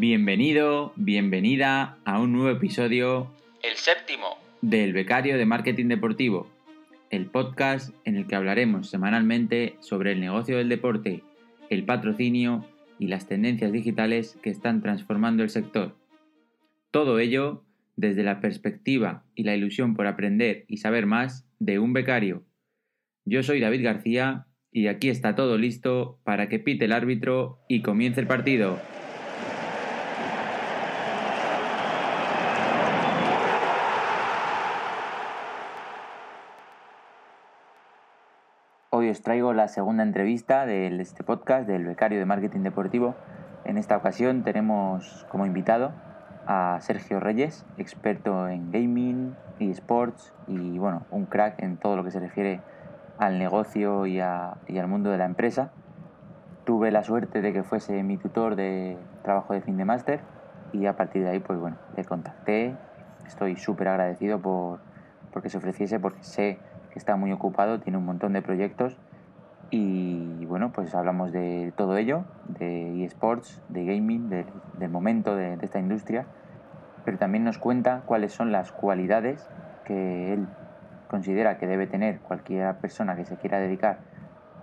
Bienvenido, bienvenida a un nuevo episodio, El séptimo. del Becario de Marketing Deportivo, el podcast en el que hablaremos semanalmente sobre el negocio del deporte, el patrocinio y las tendencias digitales que están transformando el sector. Todo ello desde la perspectiva y la ilusión por aprender y saber más de un becario. Yo soy David García y aquí está todo listo para que pite el árbitro y comience el partido. Os traigo la segunda entrevista de este podcast del becario de marketing deportivo. En esta ocasión tenemos como invitado a Sergio Reyes, experto en gaming, y sports y bueno, un crack en todo lo que se refiere al negocio y, a- y al mundo de la empresa. Tuve la suerte de que fuese mi tutor de trabajo de fin de máster y a partir de ahí pues bueno, le contacté. Estoy súper agradecido por porque se ofreciese porque sé que está muy ocupado, tiene un montón de proyectos y bueno, pues hablamos de todo ello, de eSports, de gaming, de- del momento de, de esta industria, pero también nos cuenta cuáles son las cualidades que él considera que debe tener cualquier persona que se quiera dedicar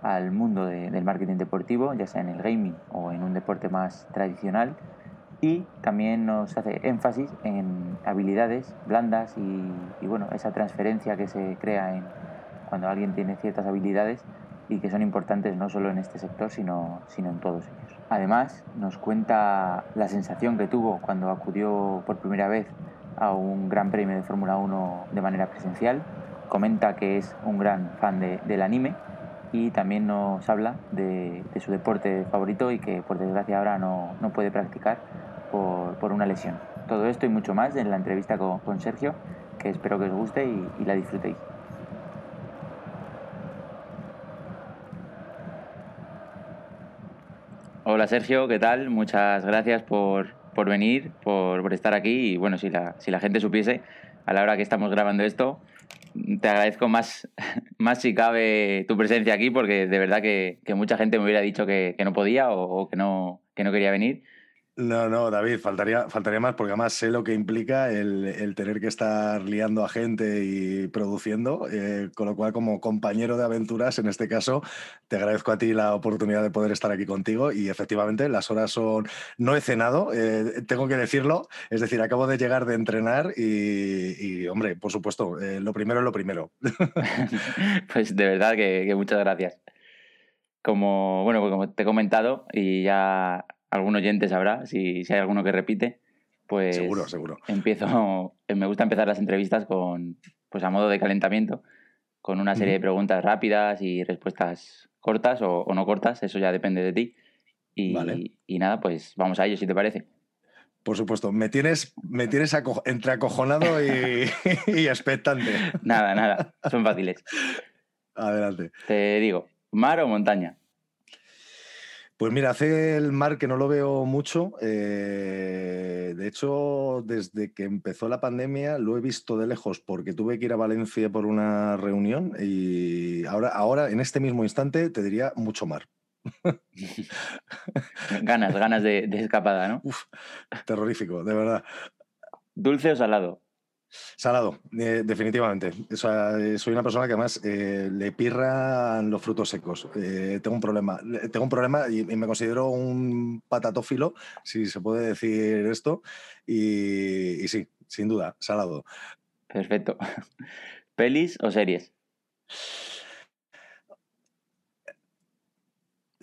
al mundo de- del marketing deportivo, ya sea en el gaming o en un deporte más tradicional. Y también nos hace énfasis en habilidades blandas y, y, bueno, esa transferencia que se crea en cuando alguien tiene ciertas habilidades y que son importantes no solo en este sector, sino, sino en todos ellos. Además, nos cuenta la sensación que tuvo cuando acudió por primera vez a un gran premio de Fórmula 1 de manera presencial. Comenta que es un gran fan de- del anime y también nos habla de, de su deporte favorito y que por desgracia ahora no, no puede practicar por, por una lesión. Todo esto y mucho más en la entrevista con, con Sergio, que espero que os guste y- y la disfrutéis. Hola Sergio, ¿qué tal? Muchas gracias por, por venir, por, por estar aquí y bueno, si la, si la gente supiese a la hora que estamos grabando esto, te agradezco más, más si cabe tu presencia aquí porque de verdad que, que mucha gente me hubiera dicho que, que no podía o, o que, no, que no quería venir. No, no, David, faltaría, faltaría más porque además sé lo que implica el, tener que estar liando a gente y produciendo, eh, con lo cual como compañero de aventuras, en este caso, te agradezco a ti la oportunidad de poder estar aquí contigo y efectivamente las horas son... No he cenado, eh, tengo que decirlo, es decir, acabo de llegar de entrenar y, y, hombre, por supuesto, eh, lo primero es lo primero. pues de verdad que, que muchas gracias. Como, bueno, pues como te he comentado y ya algún oyente sabrá, si, si hay alguno que repite, pues seguro, seguro. empiezo, me gusta empezar las entrevistas con, pues a modo de calentamiento, con una serie de preguntas rápidas y respuestas cortas o, o no cortas, eso ya depende de ti. Y, Vale. y nada, pues vamos a ello, si te parece. Por supuesto, me tienes, me tienes entre acojonado y, y expectante. Nada, nada, son fáciles. Adelante. Te digo, ¿mar o montaña? Pues mira, hace el mar que no lo veo mucho. eh, de hecho, desde que empezó la pandemia lo he visto de lejos porque tuve que ir a Valencia por una reunión y ahora, ahora en este mismo instante, te diría mucho mar. Ganas, ganas de, de escapada, ¿no? Uf, terrorífico, de verdad. ¿Dulce o salado? Salado, eh, definitivamente. O sea, eh, soy una persona que además eh, le pirran los frutos secos. Eh, tengo un problema. Le- Tengo un problema y, y me considero un patatófilo, si se puede decir esto. Y, y sí, sin duda, salado. Perfecto. ¿Pelis o series?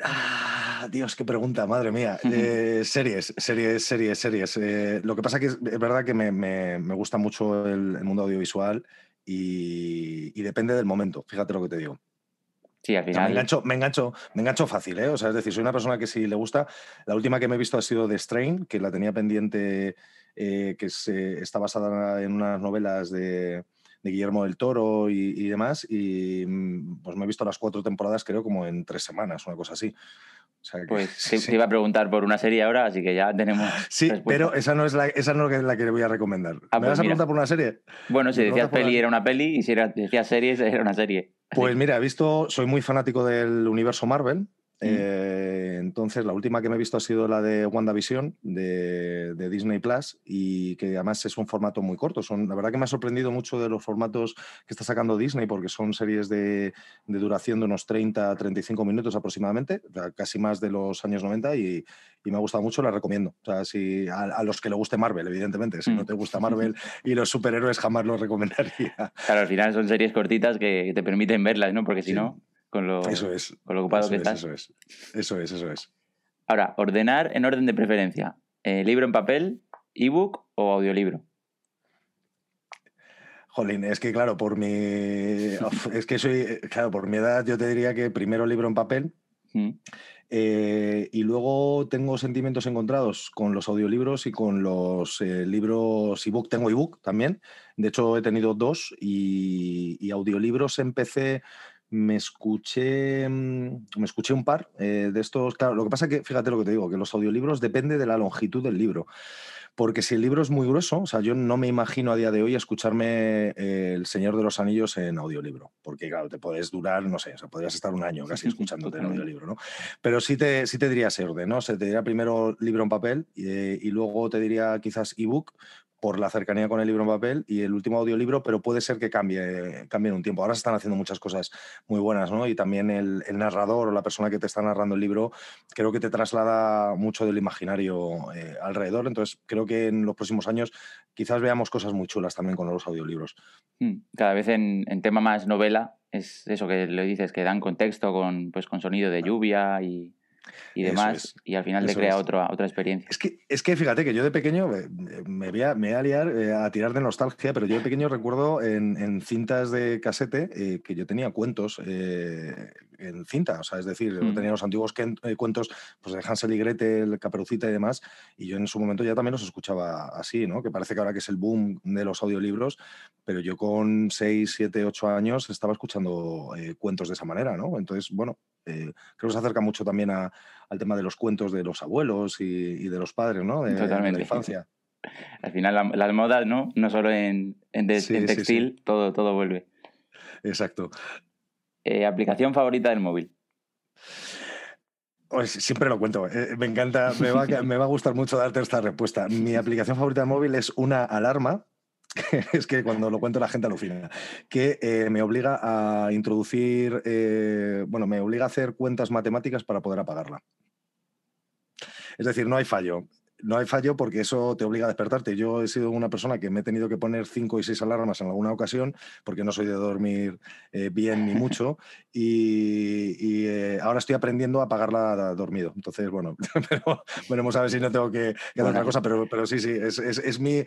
Ah, Dios, qué pregunta, madre mía. Eh, series, series, series, series. Eh, lo que pasa que es, es verdad que me, me- me gusta mucho el, el mundo audiovisual y, y depende del momento, fíjate lo que te digo. Sí, al O sea, final. me, engancho, me, engancho, me engancho fácil, ¿eh? O sea, es decir, soy una persona que si le gusta. La última que me he visto ha sido The Strain, que la tenía pendiente, eh, que se- está basada en unas novelas de, de Guillermo del Toro y, y demás. Y mm, pues me he visto las cuatro temporadas, creo, como en tres semanas, una cosa así. O sea, que- Pues sí, te, sí. te iba a preguntar por una serie ahora, así que ya tenemos. Sí, respuesta. pero esa no es la, esa no es la que le voy a recomendar. Ah, ¿Me pues vas a preguntar por una serie? Bueno, si decías peli era una peli y si era- decías series era una serie. Pues mira, he visto, soy muy fanático del universo Marvel Eh, entonces, la última que me he visto ha sido la de WandaVision de, de Disney Plus y que además es un formato muy corto. Son, la verdad que me ha sorprendido mucho de los formatos que está sacando Disney porque son series de, de duración de unos 30 35 minutos aproximadamente, casi más de los años 90 y, y me ha gustado mucho, la recomiendo. O sea, si, a, los que le guste Marvel, evidentemente. Si no mm. te gusta Marvel y los superhéroes, jamás los recomendaría. Claro, al final son series cortitas que te permiten verlas, ¿no? Porque si no con lo, eso es, con lo ocupado que estás. Eso es, eso es, eso es. Ahora, ordenar en orden de preferencia. Eh, ¿Libro en papel, ebook o audiolibro? Jolín, es que claro, por mi. es que soy. Claro, por mi edad yo te diría que primero libro en papel. Mm. Eh, y luego tengo sentimientos encontrados con los audiolibros y con los eh, libros ebook. Tengo ebook también. De hecho, he tenido dos y, y audiolibros empecé me escuché, mm, me escuché un par eh, de estos. Claro, lo que pasa es que, fíjate lo que te digo, que los audiolibros depende de la longitud del libro. Porque si el libro es muy grueso, o sea, yo no me imagino a día de hoy escucharme eh, El Señor de los Anillos en audiolibro. Porque, claro, te puedes durar, no sé, o sea, podrías estar un año casi escuchándote en audiolibro, ¿no? Pero sí te, sí te diría ese orden, ¿no? Se te diría primero libro en papel y, eh, y luego te diría quizás ebook, por la cercanía con el libro en papel y el último audiolibro, pero puede ser que cambie, cambie en un tiempo. Ahora se están haciendo muchas cosas muy buenas, ¿no? Y también el, narrador o la persona que te está narrando el libro creo que te traslada mucho del imaginario eh, alrededor. Entonces, creo que en los próximos años quizás veamos cosas muy chulas también con los audiolibros. Hmm. Cada vez en, tema más novela es eso que le dices, que dan contexto con, pues, con sonido de lluvia y y demás, y al final te crea otra, otra experiencia. Es que, es que fíjate que yo de pequeño me, voy, a, me a liar eh, a tirar de nostalgia, pero yo de pequeño recuerdo en, en cintas de casete eh, que yo tenía cuentos eh, en cinta, o sea, es decir, mm. tenía los antiguos cuentos pues, de Hansel y Gretel, Caperucita y demás, y yo en su momento ya también los escuchaba así, ¿no? Que parece que ahora que es el boom de los audiolibros, pero yo con 6, 7, 8 años estaba escuchando cuentos de esa manera, ¿no? Entonces, bueno, creo que se acerca mucho también a, al tema de los cuentos de los abuelos y, de los padres, ¿no? De, Totalmente. la infancia. Al final, las modas, ¿no? No solo en, en, textil, Todo, todo vuelve. Exacto. Eh, ¿Aplicación favorita del móvil? Siempre lo cuento. Eh, me encanta, me va, a gustar mucho darte esta respuesta. Mi aplicación favorita del móvil es una alarma es que cuando lo cuento la gente alucina, que eh, me obliga a introducir, bueno, me obliga a hacer cuentas matemáticas para poder apagarla. Es decir, no hay fallo no hay fallo porque eso te obliga a despertarte. Yo he sido una persona que me he tenido que poner cinco y seis alarmas en alguna ocasión porque no soy de dormir eh, bien ni mucho y, eh, ahora estoy aprendiendo a apagarla dormido. Entonces, bueno, pero veremos a ver si no tengo que, hacer otra cosa, pero, pero sí, sí, es, mi,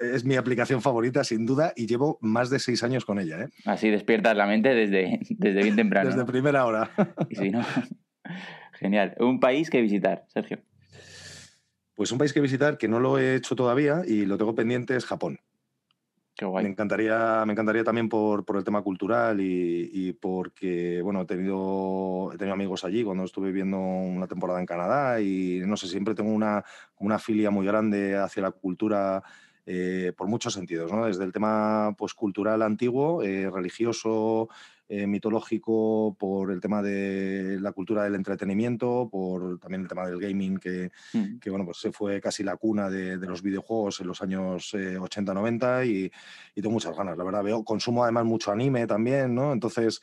es mi aplicación favorita sin duda y llevo más de seis años con ella. ¿eh? Así despiertas la mente desde, desde bien temprano. Desde primera hora. Genial. Un país que visitar, Sergio. Pues un país que visitar que no lo he hecho todavía y lo tengo pendiente es Japón. Qué guay. Me encantaría, me encantaría también por, el tema cultural y, porque, bueno, he tenido, he tenido amigos allí cuando estuve viviendo una temporada en Canadá y, no sé, siempre tengo una, una filia muy grande hacia la cultura eh, por muchos sentidos, ¿no? Desde el tema pues, cultural antiguo, eh, religioso, eh, mitológico, por el tema de la cultura del entretenimiento, por también el tema del gaming, que, mm. que bueno, pues se fue casi la cuna de, los videojuegos en los años 80-90 y, y, tengo muchas ganas, la verdad. Veo, consumo además mucho anime también, ¿no? Entonces,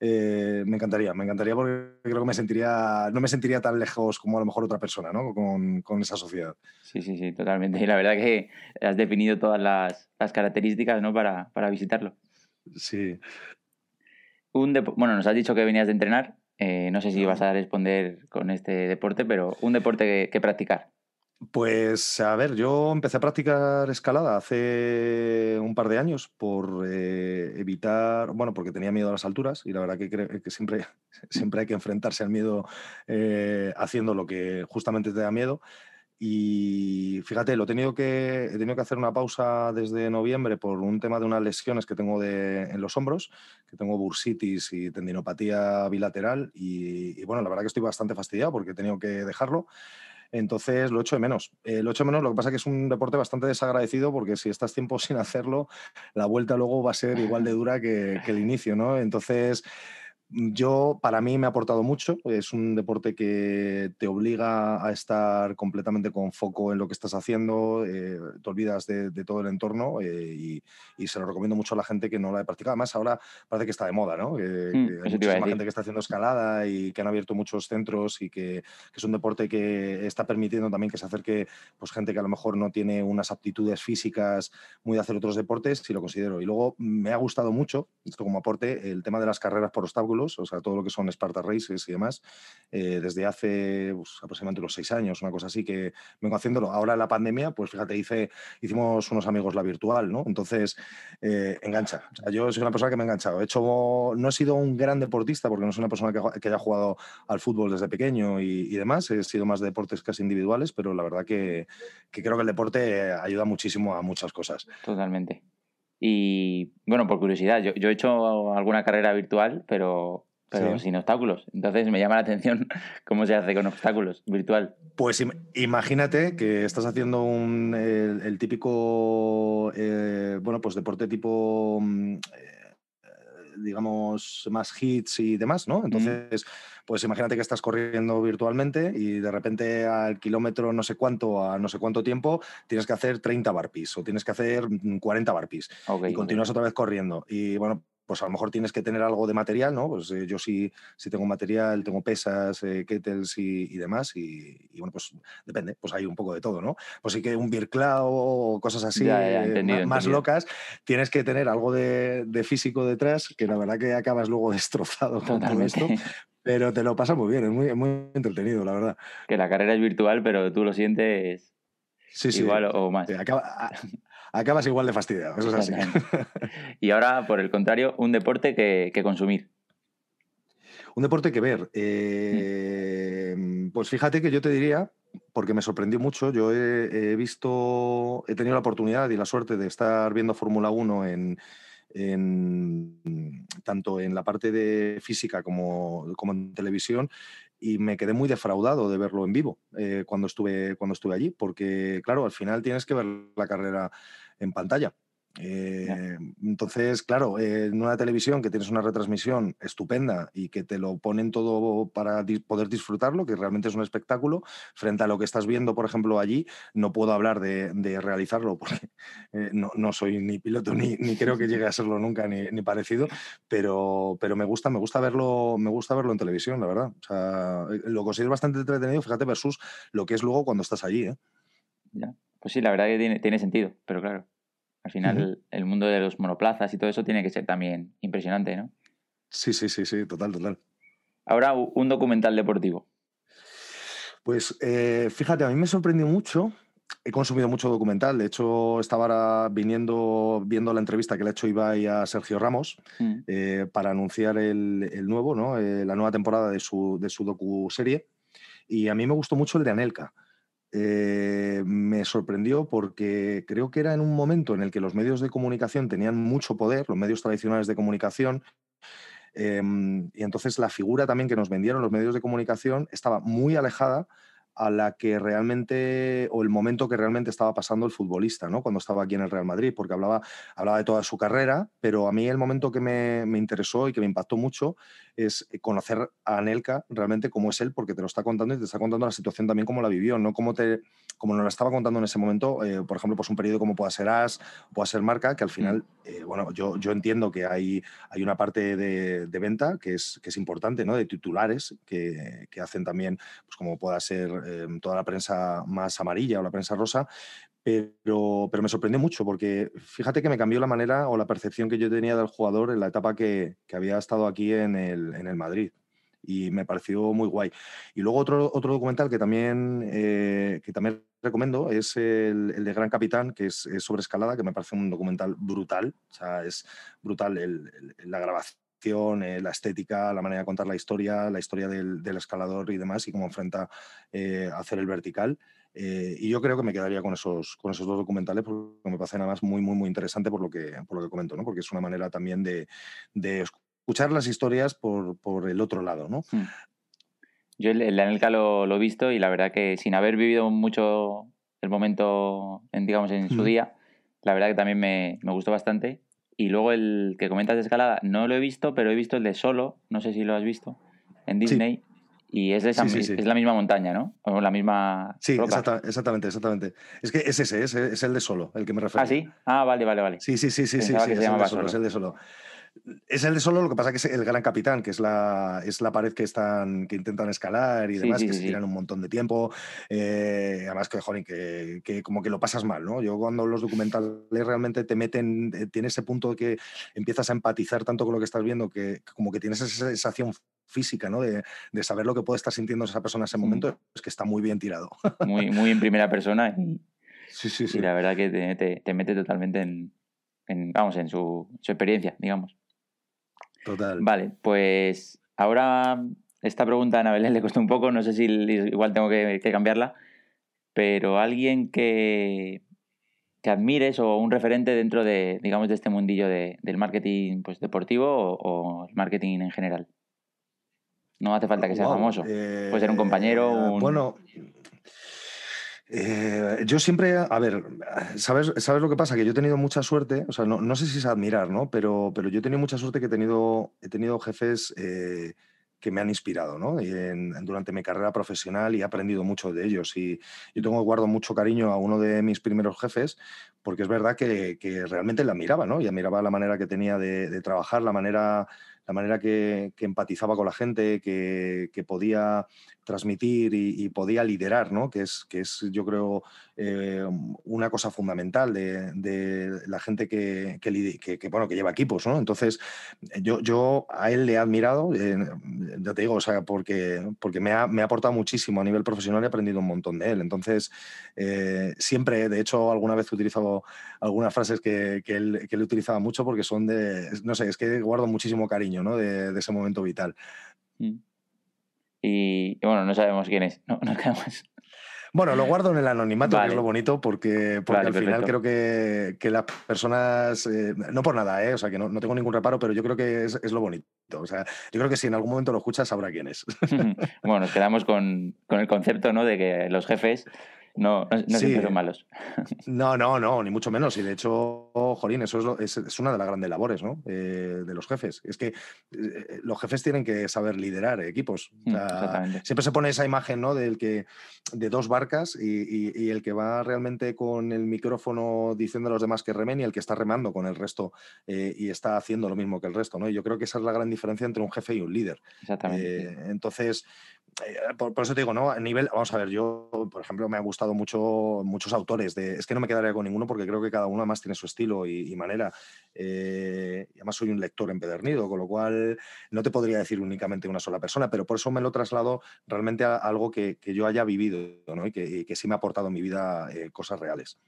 eh, me encantaría, me encantaría porque creo que me sentiría, no me sentiría tan lejos como a lo mejor otra persona, ¿no? Con, con esa sociedad. Sí, sí, sí, totalmente. Y la verdad que has definido todas las, las características, ¿no? Para, para visitarlo. Sí. Un bueno, nos has dicho que venías de entrenar. Eh, no sé si vas a responder con este deporte, pero un deporte que practicar. Pues a ver, yo empecé a practicar escalada hace un par de años por eh, evitar, bueno, porque tenía miedo a las alturas y la verdad que, que siempre, siempre hay que enfrentarse al miedo eh, haciendo lo que justamente te da miedo. Y fíjate, lo he tenido, que, he tenido que hacer una pausa desde noviembre por un tema de unas lesiones que tengo de, en los hombros, que tengo bursitis y tendinopatía bilateral. Y, y bueno, la verdad que estoy bastante fastidiado porque he tenido que dejarlo. Entonces lo echo de menos. Eh, lo echo de menos, lo que pasa es que es un deporte bastante desagradecido porque si estás tiempo sin hacerlo, la vuelta luego va a ser igual de dura que, el inicio, ¿no? Entonces, yo, para mí me ha aportado mucho. Es un deporte que te obliga a estar completamente con foco en lo que estás haciendo, eh, te olvidas de, todo el entorno eh, y, se lo recomiendo mucho a la gente que no la ha practicado. Además, ahora parece que está de moda, ¿no? Mm, hay muchísima gente que está haciendo escalada y que han abierto muchos centros y que, es un deporte que está permitiendo también que se acerque pues, gente que a lo mejor no tiene unas aptitudes físicas muy de hacer otros deportes, si lo considero. Y luego me ha gustado mucho, esto como aporte, el tema de las carreras por obstáculos o sea, todo lo que son Sparta Races y demás, eh, desde hace aproximadamente unos seis años, una cosa así que vengo haciéndolo. Ahora la pandemia, pues fíjate, hice, hicimos unos amigos la virtual, ¿no? Entonces, eh, engancha. Yo soy una persona que me ha enganchado. He hecho, no he sido un gran deportista porque no soy una persona que, haya jugado al fútbol desde pequeño y, demás. He sido más de deportes casi individuales, pero la verdad que, que creo que el deporte ayuda muchísimo a muchas cosas. Totalmente. Y bueno, por curiosidad, yo, yo he hecho alguna carrera virtual, pero, pero sin obstáculos. Entonces me llama la atención cómo se hace con obstáculos virtual. Pues imagínate que estás haciendo un, el, típico, eh, bueno, pues deporte tipo, mm, eh, digamos, más hits y demás, ¿no? Entonces pues imagínate que estás corriendo virtualmente y de repente al kilómetro no sé cuánto, a no sé cuánto tiempo, tienes que hacer 30 barpis o tienes que hacer 40 barpis y continúas otra vez corriendo. Y bueno, pues a lo mejor tienes que tener algo de material, ¿no? Pues eh, yo sí, sí tengo material, tengo pesas, eh, kettles y, demás, y, bueno, pues depende, pues hay un poco de todo, ¿no? Pues sí que un birclao o cosas así eh, más, locas, tienes que tener algo de, físico detrás, que la verdad que acabas luego destrozado con todo esto, pero te lo pasa muy bien, es muy, muy entretenido, la verdad. Que la carrera es virtual, pero tú lo sientes igual o más. acabas igual de fastidiado, eso es así. y ahora, por el contrario, un deporte que, consumir. Un deporte que ver. Eh, pues fíjate que yo te diría, porque me sorprendió mucho, yo he, visto, he tenido la oportunidad y la suerte de estar viendo Fórmula 1 en, tanto en la parte de física como, como, en televisión y me quedé muy defraudado de verlo en vivo eh, cuando, estuve, cuando estuve allí, porque claro, al final tienes que ver la carrera en pantalla. Eh, entonces, claro, en una televisión que tienes una retransmisión estupenda y que te lo ponen todo para poder disfrutarlo, que realmente es un espectáculo, frente a lo que estás viendo, por ejemplo, allí, no puedo hablar de, realizarlo porque eh, no, soy ni piloto ni, creo que llegue a serlo nunca ni, parecido, pero, pero me gusta, me gusta verlo, me gusta verlo en televisión, la verdad. O sea, eh, lo considero bastante entretenido, fíjate, versus lo que es luego cuando estás allí. Pues sí, la verdad que tiene, tiene sentido, pero claro. Al final, el mundo de los monoplazas y todo eso tiene que ser también impresionante, ¿no? Sí, sí, sí, sí, total, total. Ahora, un documental deportivo. Pues eh, fíjate, a mí me sorprendió mucho. He consumido mucho documental. De hecho, estaba ahora viniendo, viendo la entrevista que le ha hecho Ibai a Sergio Ramos mm. eh, para anunciar el, nuevo, ¿no? Eh, la nueva temporada de su, de su docu-serie. Y a mí me gustó mucho el de Anelka. Eh, me sorprendió porque creo que era en un momento en el que los medios de comunicación tenían mucho poder, los medios tradicionales de comunicación, em, y entonces la figura también que nos vendieron los medios de comunicación estaba muy alejada a la que realmente, o el momento que realmente estaba pasando el futbolista, ¿no? Cuando estaba aquí en el Real Madrid, porque hablaba, hablaba de toda su carrera, pero a mí el momento que me, me interesó y que me impactó mucho es conocer a Anelka realmente cómo es él, porque te lo está contando y te está contando la situación también como la vivió, no como, te, como nos la estaba contando en ese momento, eh, por ejemplo, pues un periodo como pueda ser As, pueda ser Marca, que al final, mm. eh, bueno, yo, yo entiendo que hay, hay una parte de, de, venta que es, que es importante, ¿no? De titulares que, que hacen también, pues como pueda ser Em, toda la prensa más amarilla o la prensa rosa, pero, pero me sorprendió mucho porque fíjate que me cambió la manera o la percepción que yo tenía del jugador en la etapa que, que había estado aquí en el, en el Madrid y me pareció muy guay. Y luego otro, otro documental que también, eh, que también recomiendo es el, el, de Gran Capitán, que es, sobre escalada, que me parece un documental brutal, o sea, es brutal el, la grabación eh, la estética, la manera de contar la historia, la historia del, escalador y demás, y cómo enfrenta eh, hacer el vertical. Eh, y yo creo que me quedaría con esos, con esos dos documentales porque me parecen además muy, muy, muy interesante por lo que, por lo que comento, ¿no? porque es una manera también de, de escuchar las historias por, por, el otro lado. ¿no? Hmm. Yo el, el Anelka lo, lo, he visto y la verdad que sin haber vivido mucho el momento, en, digamos, en su día, la verdad que también me, me gustó bastante Y luego el que comentas de escalada, no lo he visto, pero he visto el de Solo, no sé si lo has visto, en Disney. Y es, es la misma montaña, ¿no? O la misma. Sí, exactamente, exactamente. Es que es ese, es, el de Solo, el que me refiero. Ah, sí. Ah, vale, vale, vale. Sí, sí, sí, sí, sí, es, el de solo, es el de Solo. Es el de solo, lo que pasa que es el gran capitán, que es la, es la pared que están, que intentan escalar y demás, que se tiran un montón de tiempo. Eh, además que, joder, que, que, como que lo pasas mal, ¿no? Yo cuando los documentales realmente te meten, eh, tiene ese punto que empiezas a empatizar tanto con lo que estás viendo, que como que tienes esa sensación física, ¿no? De, de saber lo que puede estar sintiendo esa persona en ese momento, es que está muy bien tirado. Muy, muy en primera persona y, sí, sí, sí. y la verdad que te, te, mete totalmente en, en, vamos, en su, su experiencia, digamos. Total. Vale, pues ahora esta pregunta a Ana Belén le costó un poco, no sé si igual tengo que, cambiarla, pero alguien que, que, admires o un referente dentro de, digamos, de este mundillo de, del marketing pues, deportivo o, el marketing en general. No hace falta que sea famoso. Puede ser un compañero. Eh, un... Bueno, eh, yo siempre, a ver, ¿sabes, ¿sabes lo que pasa? Que yo he tenido mucha suerte, o sea, no, no sé si es admirar, ¿no? Pero, pero yo he tenido mucha suerte que he tenido, he tenido jefes eh, que me han inspirado, ¿no? Durante mi carrera profesional y he aprendido mucho de ellos. Y yo tengo, guardo mucho cariño a uno de mis primeros jefes, porque es verdad que, que realmente la admiraba, ¿no? Y admiraba la manera que tenía de trabajar, la manera la manera que, empatizaba con la gente, que, podía transmitir y, podía liderar, ¿no? que, es, que es, yo creo, eh, una cosa fundamental de, la gente que, bueno, que lleva equipos. ¿no? Entonces, yo, yo a él le he admirado, eh, ya te digo, o sea, porque, porque me, ha, me ha aportado muchísimo a nivel profesional y he aprendido un montón de él. Entonces, eh, siempre, de hecho, alguna vez he utilizado algunas frases que, él, que él utilizaba mucho porque son de, no sé, es que guardo muchísimo cariño de, ese momento vital. Mm. Y, bueno, no sabemos quién es, no, Bueno, lo guardo en el anonimato, que es lo bonito, porque, porque al final creo que, que, las personas, eh, no por nada, eh, o sea, que no, no, tengo ningún reparo, pero yo creo que es, es, lo bonito. O sea, yo creo que si en algún momento lo escuchas, sabrá quién es. bueno, nos quedamos con, con el concepto ¿no? de que los jefes no, no, son malos. No, no, no, ni mucho menos. Y de hecho, Jorín, eso es, es, una de las grandes labores ¿no? Eh, de los jefes. Es que eh, los jefes tienen que saber liderar equipos. Mm, siempre se pone esa imagen ¿no? del que, de dos barcas y, el que va realmente con el micrófono diciendo a los demás que remen y el que está remando con el resto eh, y está haciendo lo mismo que el resto. ¿no? Y yo creo que esa es la gran diferencia entre un jefe y un líder. Exactamente. entonces, eh, por, eso te digo, ¿no? A nivel, vamos a ver, yo, por ejemplo, me ha gustado mucho muchos autores. Es que no me quedaría con ninguno porque creo que cada uno además tiene su estilo y, manera. Eh, y además soy un lector empedernido, con lo cual no te podría decir únicamente una sola persona, pero por eso me lo traslado realmente a algo que, yo haya vivido ¿no? y, que, que, sí me ha aportado en mi vida eh, cosas reales.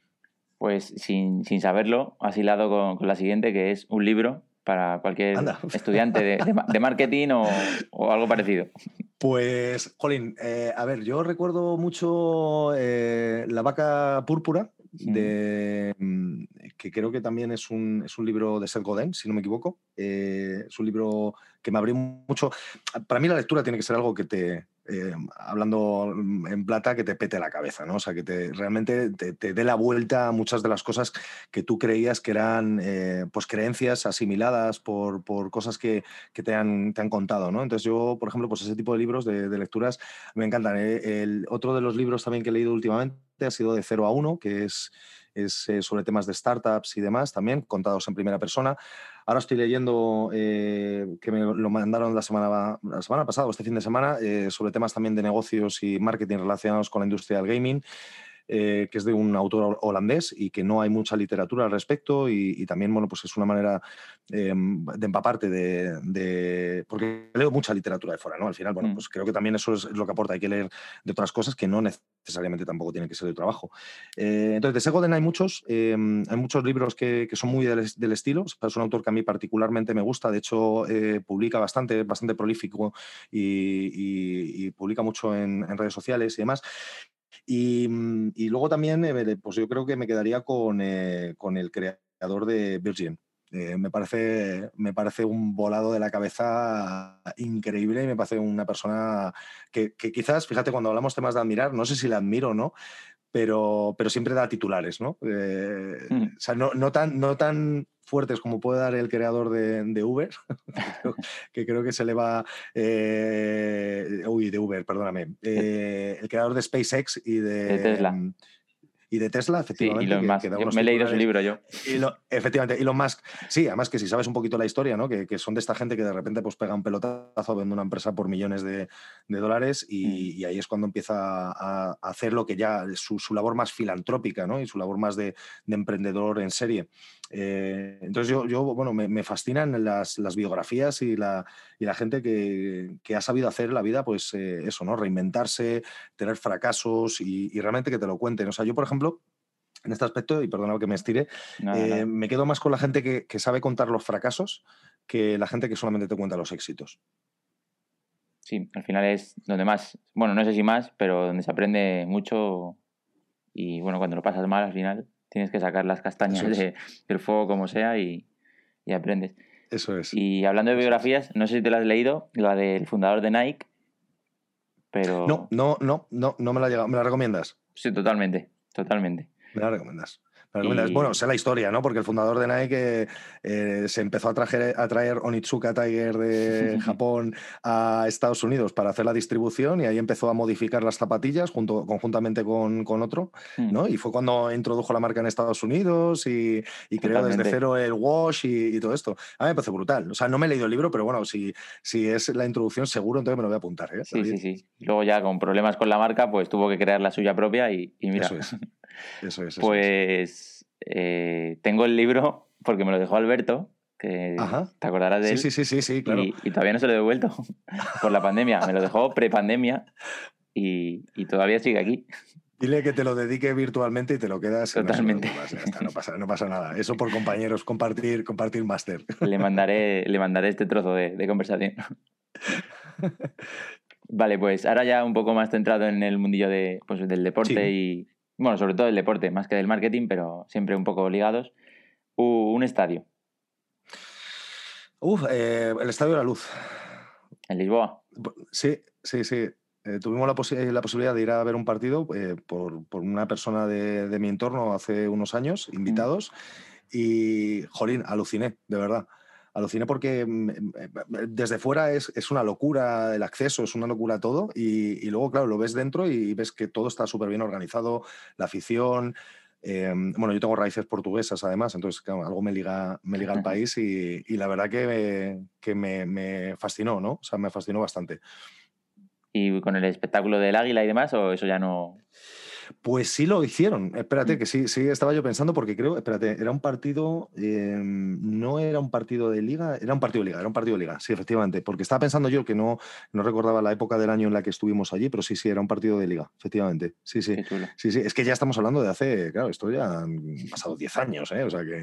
Pues sin, sin saberlo, has hilado con, con la siguiente, que es un libro para cualquier estudiante de, marketing o, algo parecido. Pues, Jolín, eh, a ver, yo recuerdo mucho eh, La vaca púrpura, de, mm, que creo que también es un, es un libro de Seth Godin, si no me equivoco. Eh, es un libro que me abrió mucho. Para mí la lectura tiene que ser algo que te, eh, hablando en plata, que te pete la cabeza, ¿no? O sea, que te, realmente te, dé la vuelta a muchas de las cosas que tú creías que eran eh, pues creencias asimiladas por, por cosas que, que te, han, te, han, contado, ¿no? Entonces yo, por ejemplo, pues ese tipo de libros, de, lecturas, me encantan. ¿eh? El, otro de los libros también que he leído últimamente ha sido de 0 a 1, que es es eh, sobre temas de startups y demás, también contados en primera persona. Ahora estoy leyendo, eh, que me lo mandaron la semana, la semana pasada o este fin de semana, eh, sobre temas también de negocios y marketing relacionados con la industria del gaming. Eh, que es de un autor holandés y que no hay mucha literatura al respecto y, también, bueno, pues es una manera eh, de empaparte de, Porque leo mucha literatura de fuera, ¿no? Al final, bueno, mm. pues creo que también eso es lo que aporta, hay que leer de otras cosas que no necesariamente tampoco tienen que ser de trabajo. Eh, entonces, de Segoden hay muchos, hay muchos libros que, son muy del, estilo, es un autor que a mí particularmente me gusta, de hecho publica bastante, bastante prolífico y, publica mucho en, en redes sociales y demás. Mm, y, luego también, eh, pues yo creo que me quedaría con, eh, con el creador de Virgin. Eh, me, parece, me parece un volado de la cabeza increíble y me parece una persona que, que, quizás, fíjate, cuando hablamos temas de admirar, no sé si la admiro o no, pero, pero siempre da titulares, ¿no? Eh, mm. O sea, no, no, tan, no tan fuertes como puede dar el creador de, Uber, que creo que se le va... Eh, uy, de Uber, perdóname. Eh, el creador de SpaceX y de... Tesla. Y de Tesla, efectivamente. me he leído su libro yo. Y lo, efectivamente, Elon Musk, sí, además que si sabes un poquito la historia, ¿no? Que, son de esta gente que de repente pues pega un pelotazo, vende una empresa por millones de, dólares mm. y, ahí es cuando empieza a, hacer lo que ya es su, labor más filantrópica, ¿no? Y su labor más de, de emprendedor en serie. Eh, entonces yo, yo, bueno, me, fascinan las, biografías y la, y la gente que, ha sabido hacer la vida, pues eh, eso, ¿no? Reinventarse, tener fracasos y, realmente que te lo cuenten. O sea, yo, por ejemplo, en este aspecto, y perdona que me estire, eh, me quedo más con la gente que, que, sabe contar los fracasos que la gente que solamente te cuenta los éxitos. Sí, al final es donde más, bueno, no sé si más, pero donde se aprende mucho y bueno, cuando lo pasas mal al final Tienes que sacar las castañas del fuego como sea y, aprendes. Eso es. Y hablando de biografías, no sé si te la has leído, la del fundador de Nike, pero... No, no, no, no, no me la, llegado. ¿Me la recomiendas? Sí, totalmente, totalmente. Me la recomiendas. Bueno, sé la historia, ¿no? Porque el fundador de Nike eh, se empezó a, traer, a traer Onitsuka Tiger de Japón a Estados Unidos para hacer la distribución y ahí empezó a modificar las zapatillas junto, conjuntamente con, otro, mm. ¿no? Y fue cuando introdujo la marca en Estados Unidos y, creó desde cero el wash y, todo esto. A mí me parece brutal. O sea, no me he leído el libro, pero bueno, si, si es la introducción seguro, entonces me lo voy a apuntar. ¿eh? Sí, sí, sí. Luego ya con problemas con la marca, pues tuvo que crear la suya propia y, mira. Eso es. Eso es. pues eh, tengo el libro porque me lo dejó Alberto, que te acordarás de él. Sí, sí, sí, sí, claro. Y, todavía no se lo he devuelto por la pandemia. Me lo dejó prepandemia y, y todavía sigue aquí. Dile que te lo dedique virtualmente y te lo quedas. Totalmente. No, pasa, no, pasa, nada. Eso por compañeros, compartir, compartir máster. Le mandaré, le mandaré este trozo de, de conversación. Vale, pues ahora ya un poco más centrado en el mundillo de, pues, del deporte y, bueno, sobre todo el deporte, más que del marketing, pero siempre un poco ligados. un estadio. Uf, eh, el Estadio de la Luz. ¿En Lisboa? Sí, sí, sí. Eh, tuvimos la, posibilidad de ir a ver un partido eh, por, una persona de, mi entorno hace unos años, mm. invitados, y, jolín, aluciné, de verdad aluciné porque eh, desde fuera es, una locura el acceso, es una locura todo, y, luego, claro, lo ves dentro y ves que todo está súper bien organizado, la afición. Em, bueno, yo tengo raíces portuguesas además, entonces algo me liga, me liga al país y, la verdad que, que me, me, fascinó, ¿no? O sea, me fascinó bastante. ¿Y con el espectáculo del águila y demás, o eso ya no...? Pues sí lo hicieron. Espérate, mm. que sí, sí, estaba yo pensando porque creo, espérate, era un partido, em, no era un partido de liga, era un partido de liga, era un partido de liga, sí, efectivamente, porque estaba pensando yo que no, no recordaba la época del año en la que estuvimos allí, pero sí, sí, era un partido de liga, efectivamente. Sí, sí. Sí, sí, es que ya estamos hablando de hace, claro, esto ya han pasado 10 años, ¿eh? O sea que...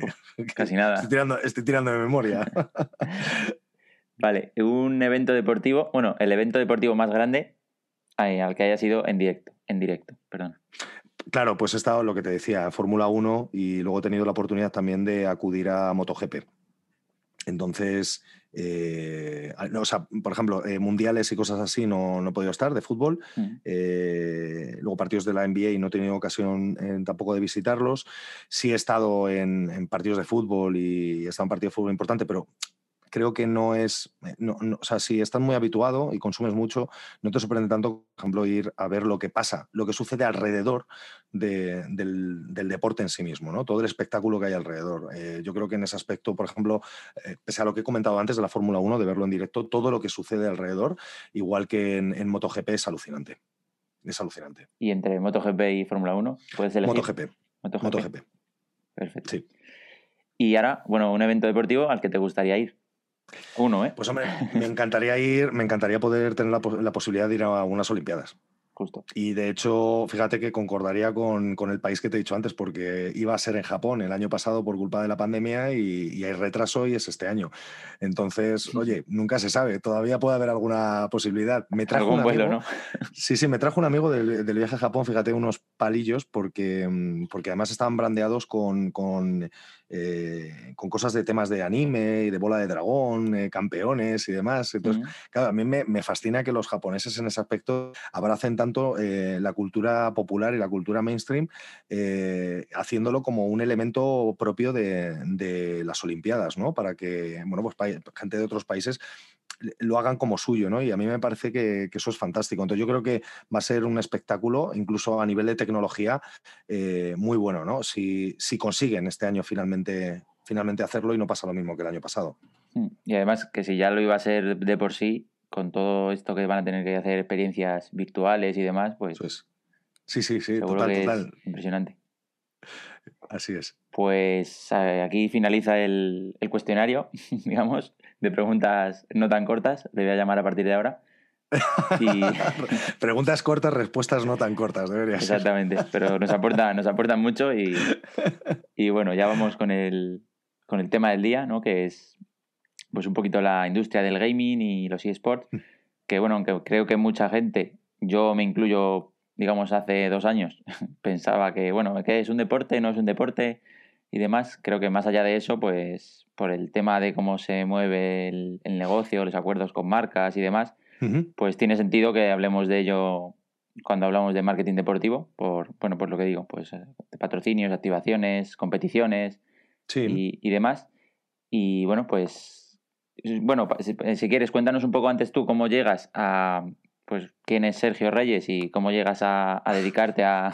Casi nada. Estoy tirando, estoy tirando de memoria. vale, un evento deportivo, bueno, el evento deportivo más grande eh, al que haya sido en directo en directo, perdón. Claro, pues he estado lo que te decía, Fórmula 1 y luego he tenido la oportunidad también de acudir a MotoGP. Entonces, eh, o sea, por ejemplo, eh, mundiales y cosas así no, no, he podido estar de fútbol. Mm. Eh, luego partidos de la NBA y no he tenido ocasión tampoco de visitarlos. Sí he estado en, en, partidos de fútbol y he estado en partidos de fútbol importante, pero creo que no es, eh, o sea, si estás muy habituado y consumes mucho, no te sorprende tanto, por ejemplo, ir a ver lo que pasa, lo que sucede alrededor del, deporte en sí mismo, ¿no? Todo el espectáculo que hay alrededor. Eh, yo creo que en ese aspecto, por ejemplo, eh, pese a lo que he comentado antes de la Fórmula 1, de verlo en directo, todo lo que sucede alrededor, igual que en, MotoGP, es alucinante. Es alucinante. ¿Y entre MotoGP y Fórmula 1? ¿Puedes elegir? MotoGP. MotoGP. MotoGP. Perfecto. Sí. Y ahora, bueno, un evento deportivo al que te gustaría ir. Uno, ¿eh? Pues hombre, me encantaría ir, me encantaría poder tener la, posibilidad de ir a unas Olimpiadas. Justo. Y de hecho, fíjate que concordaría con, el país que te he dicho antes, porque iba a ser en Japón el año pasado por culpa de la pandemia y, hay retraso y es este año. Entonces, oye, nunca se sabe, todavía puede haber alguna posibilidad. Me trajo un vuelo, ¿no? Sí, sí, me trajo un amigo del, viaje a Japón, fíjate, unos palillos, porque, porque además estaban brandeados con eh, con cosas de temas de anime y de bola de dragón, campeones y demás. Entonces, claro, a mí me, fascina que los japoneses en ese aspecto abracen tanto eh, la cultura popular y la cultura mainstream, eh, haciéndolo como un elemento propio de, las Olimpiadas, ¿no? Para que, bueno, pues gente de otros países lo hagan como suyo, ¿no? Y a mí me parece que, eso es fantástico. Entonces yo creo que va a ser un espectáculo, incluso a nivel de tecnología, muy bueno, ¿no? Si, si consiguen este año finalmente, finalmente hacerlo y no pasa lo mismo que el año pasado. Mm, y además que si ya lo iba a ser de por sí, con todo esto que van a tener que hacer experiencias virtuales y demás, pues... Sí, sí, sí, total, total. impresionante. Así es. Pues eh, aquí finaliza el, cuestionario, digamos, de preguntas no tan cortas, le voy a llamar a partir de ahora. Preguntas cortas, respuestas no tan cortas, debería Exactamente, pero nos aportan, nos aportan mucho y, y bueno, ya vamos con el, con el tema del día, ¿no? que es pues un poquito la industria del gaming y los eSports, mm. que bueno, aunque creo que mucha gente, yo me incluyo, digamos, hace dos años, pensaba que, bueno, que es un deporte, no es un deporte y demás, creo que más allá de eso, pues por el tema de cómo se mueve el, negocio, los acuerdos con marcas y demás, pues tiene sentido que hablemos de ello cuando hablamos de marketing deportivo, por, bueno, por lo que digo, pues eh, patrocinios, activaciones, competiciones y, y demás. Y bueno, pues bueno, si, quieres, cuéntanos un poco antes tú cómo llegas a, pues, quién es Sergio Reyes y cómo llegas a, dedicarte a,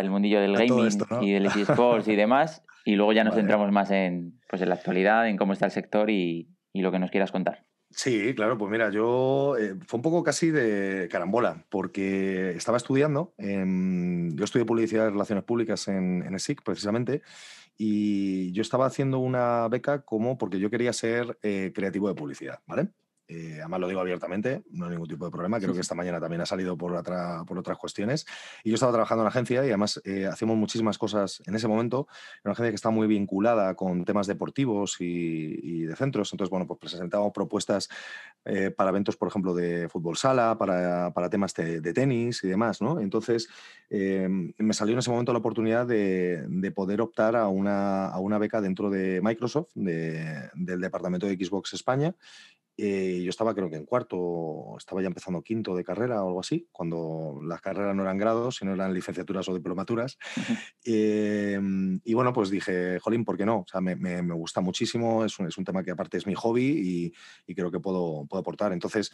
el mundillo del gaming y del eSports y demás. Y luego ya nos centramos más en, pues, en la actualidad, en cómo está el sector y, lo que nos quieras contar. Sí, claro, pues mira, yo eh, fue un poco casi de carambola, porque estaba estudiando, yo estudié publicidad y relaciones públicas en, en ESIC precisamente, y yo estaba haciendo una beca como porque yo quería ser eh, creativo de publicidad, ¿vale? Eh, además lo digo abiertamente, no hay ningún tipo de problema. Creo que esta mañana también ha salido por, otra, por otras cuestiones. Y yo estaba trabajando en la agencia y además eh, hacíamos muchísimas cosas en ese momento. Era una agencia que está muy vinculada con temas deportivos y, de centros. Entonces, bueno, pues presentábamos propuestas eh, para eventos, por ejemplo, de fútbol sala, para, para temas de, tenis y demás, ¿no? Entonces, me salió en ese momento la oportunidad de, de poder optar a una, a una, beca dentro de Microsoft, de, del departamento de Xbox España eh, yo estaba creo que en cuarto, estaba ya empezando quinto de carrera o algo así, cuando las carreras no eran grados, sino eran licenciaturas o diplomaturas. Em, y bueno, pues dije, jolín, ¿por qué no? O sea, me, me, gusta muchísimo, es un, es un, tema que aparte es mi hobby y, y creo que puedo, puedo, aportar. Entonces,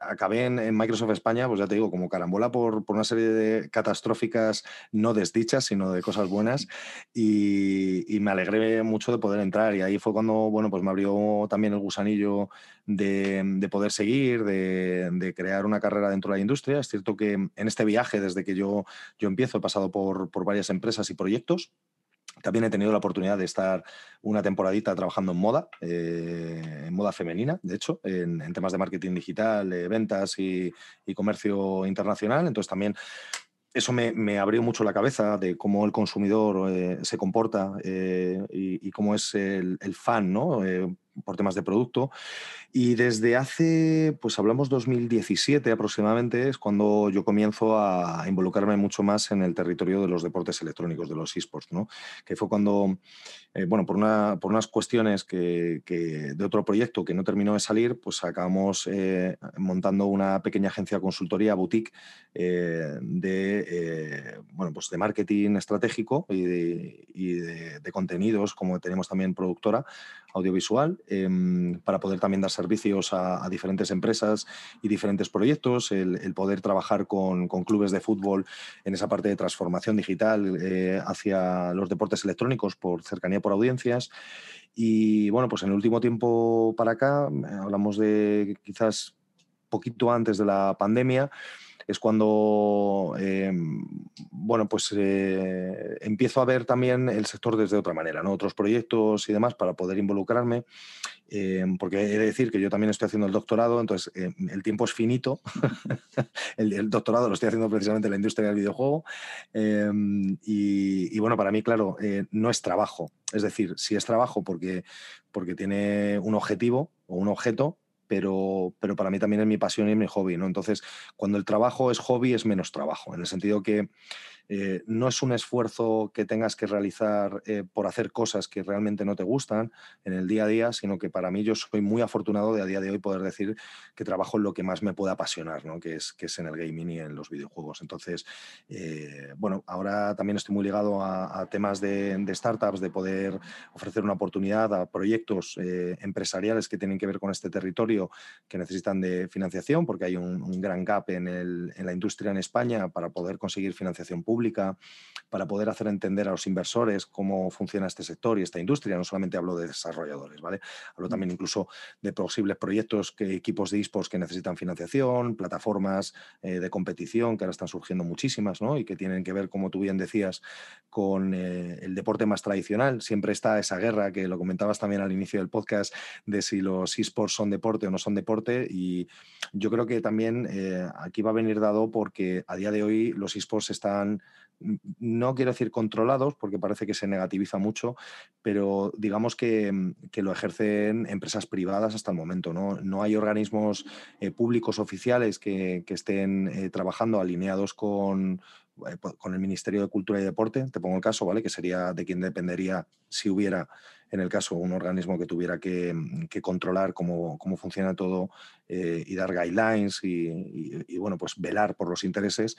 acabé en, Microsoft España, pues ya te digo, como carambola por, por, una serie de catastróficas, no desdichas, sino de cosas buenas. Y, y me alegré mucho de poder entrar. Y ahí fue cuando, bueno, pues me abrió también el gusanillo de, poder seguir, de, crear una carrera dentro de la industria. Es cierto que en este viaje, desde que yo, yo empiezo, he pasado por, varias empresas y proyectos. También he tenido la oportunidad de estar una temporadita trabajando en moda, eh, en moda femenina, de hecho, en, temas de marketing digital, de ventas y, comercio internacional. Entonces también eso me, abrió mucho la cabeza de cómo el consumidor eh, se comporta eh, y, cómo es el fan, ¿no? Por temas de producto. Y desde hace, pues hablamos 2017 aproximadamente, es cuando yo comienzo a involucrarme mucho más en el territorio de los deportes electrónicos, de los esports, ¿no? Que fue cuando, eh, bueno, por, una, por unas cuestiones que, de otro proyecto que no terminó de salir, pues acabamos eh, montando una pequeña agencia de consultoría boutique eh, de, bueno, pues de marketing estratégico y, de, de contenidos, como tenemos también productora audiovisual, Em, para poder también dar servicios a, diferentes empresas y diferentes proyectos, el, poder trabajar con, clubes de fútbol en esa parte de transformación digital eh, hacia los deportes electrónicos por cercanía por audiencias. Y bueno, pues en el último tiempo para acá, eh, hablamos de quizás poquito antes de la pandemia, es cuando em, bueno, pues, eh, empiezo a ver también el sector desde otra manera, ¿no? otros proyectos y demás para poder involucrarme, em, porque he de decir que yo también estoy haciendo el doctorado, entonces el tiempo es finito, el, doctorado lo estoy haciendo precisamente en la industria del videojuego, y, y, bueno, para mí, claro, eh, no es trabajo, es decir, si es trabajo porque, porque tiene un objetivo o un objeto, pero, pero para mí también es mi pasión y mi hobby, ¿no? Entonces, cuando el trabajo es hobby, es menos trabajo, en el sentido que eh, no es un esfuerzo que tengas que realizar eh, por hacer cosas que realmente no te gustan en el día a día, sino que para mí yo soy muy afortunado de a día de hoy poder decir que trabajo en lo que más me puede apasionar, ¿no? que, es, que es en el gaming y en los videojuegos. Entonces, bueno, ahora también estoy muy ligado a, temas de, startups, de poder ofrecer una oportunidad a proyectos empresariales que tienen que ver con este territorio que necesitan de financiación, porque hay un, gran gap en la industria en España para poder conseguir financiación pública, para poder hacer entender a los inversores cómo funciona este sector y esta industria. No solamente hablo de desarrolladores, ¿vale? Hablo también incluso de posibles proyectos, que, equipos de esports que necesitan financiación, plataformas eh, de competición que ahora están surgiendo muchísimas, ¿no? Y que tienen que ver, como tú bien decías, con eh, el deporte más tradicional. Siempre está esa guerra que lo comentabas también al inicio del podcast de si los esports son deporte o no son deporte. Y yo creo que también eh, aquí va a venir dado porque a día de hoy los esports están no quiero decir controlados, porque parece que se negativiza mucho, pero digamos que, mm, lo ejercen empresas privadas hasta el momento. No, hay organismos eh, públicos oficiales que, estén eh, trabajando alineados con, eh, con el Ministerio de Cultura y Deporte, te pongo el caso, ¿vale? Que sería de quien dependería si hubiera en el caso un organismo que tuviera que, mm, controlar cómo, funciona todo eh, y dar guidelines y, bueno, pues velar por los intereses,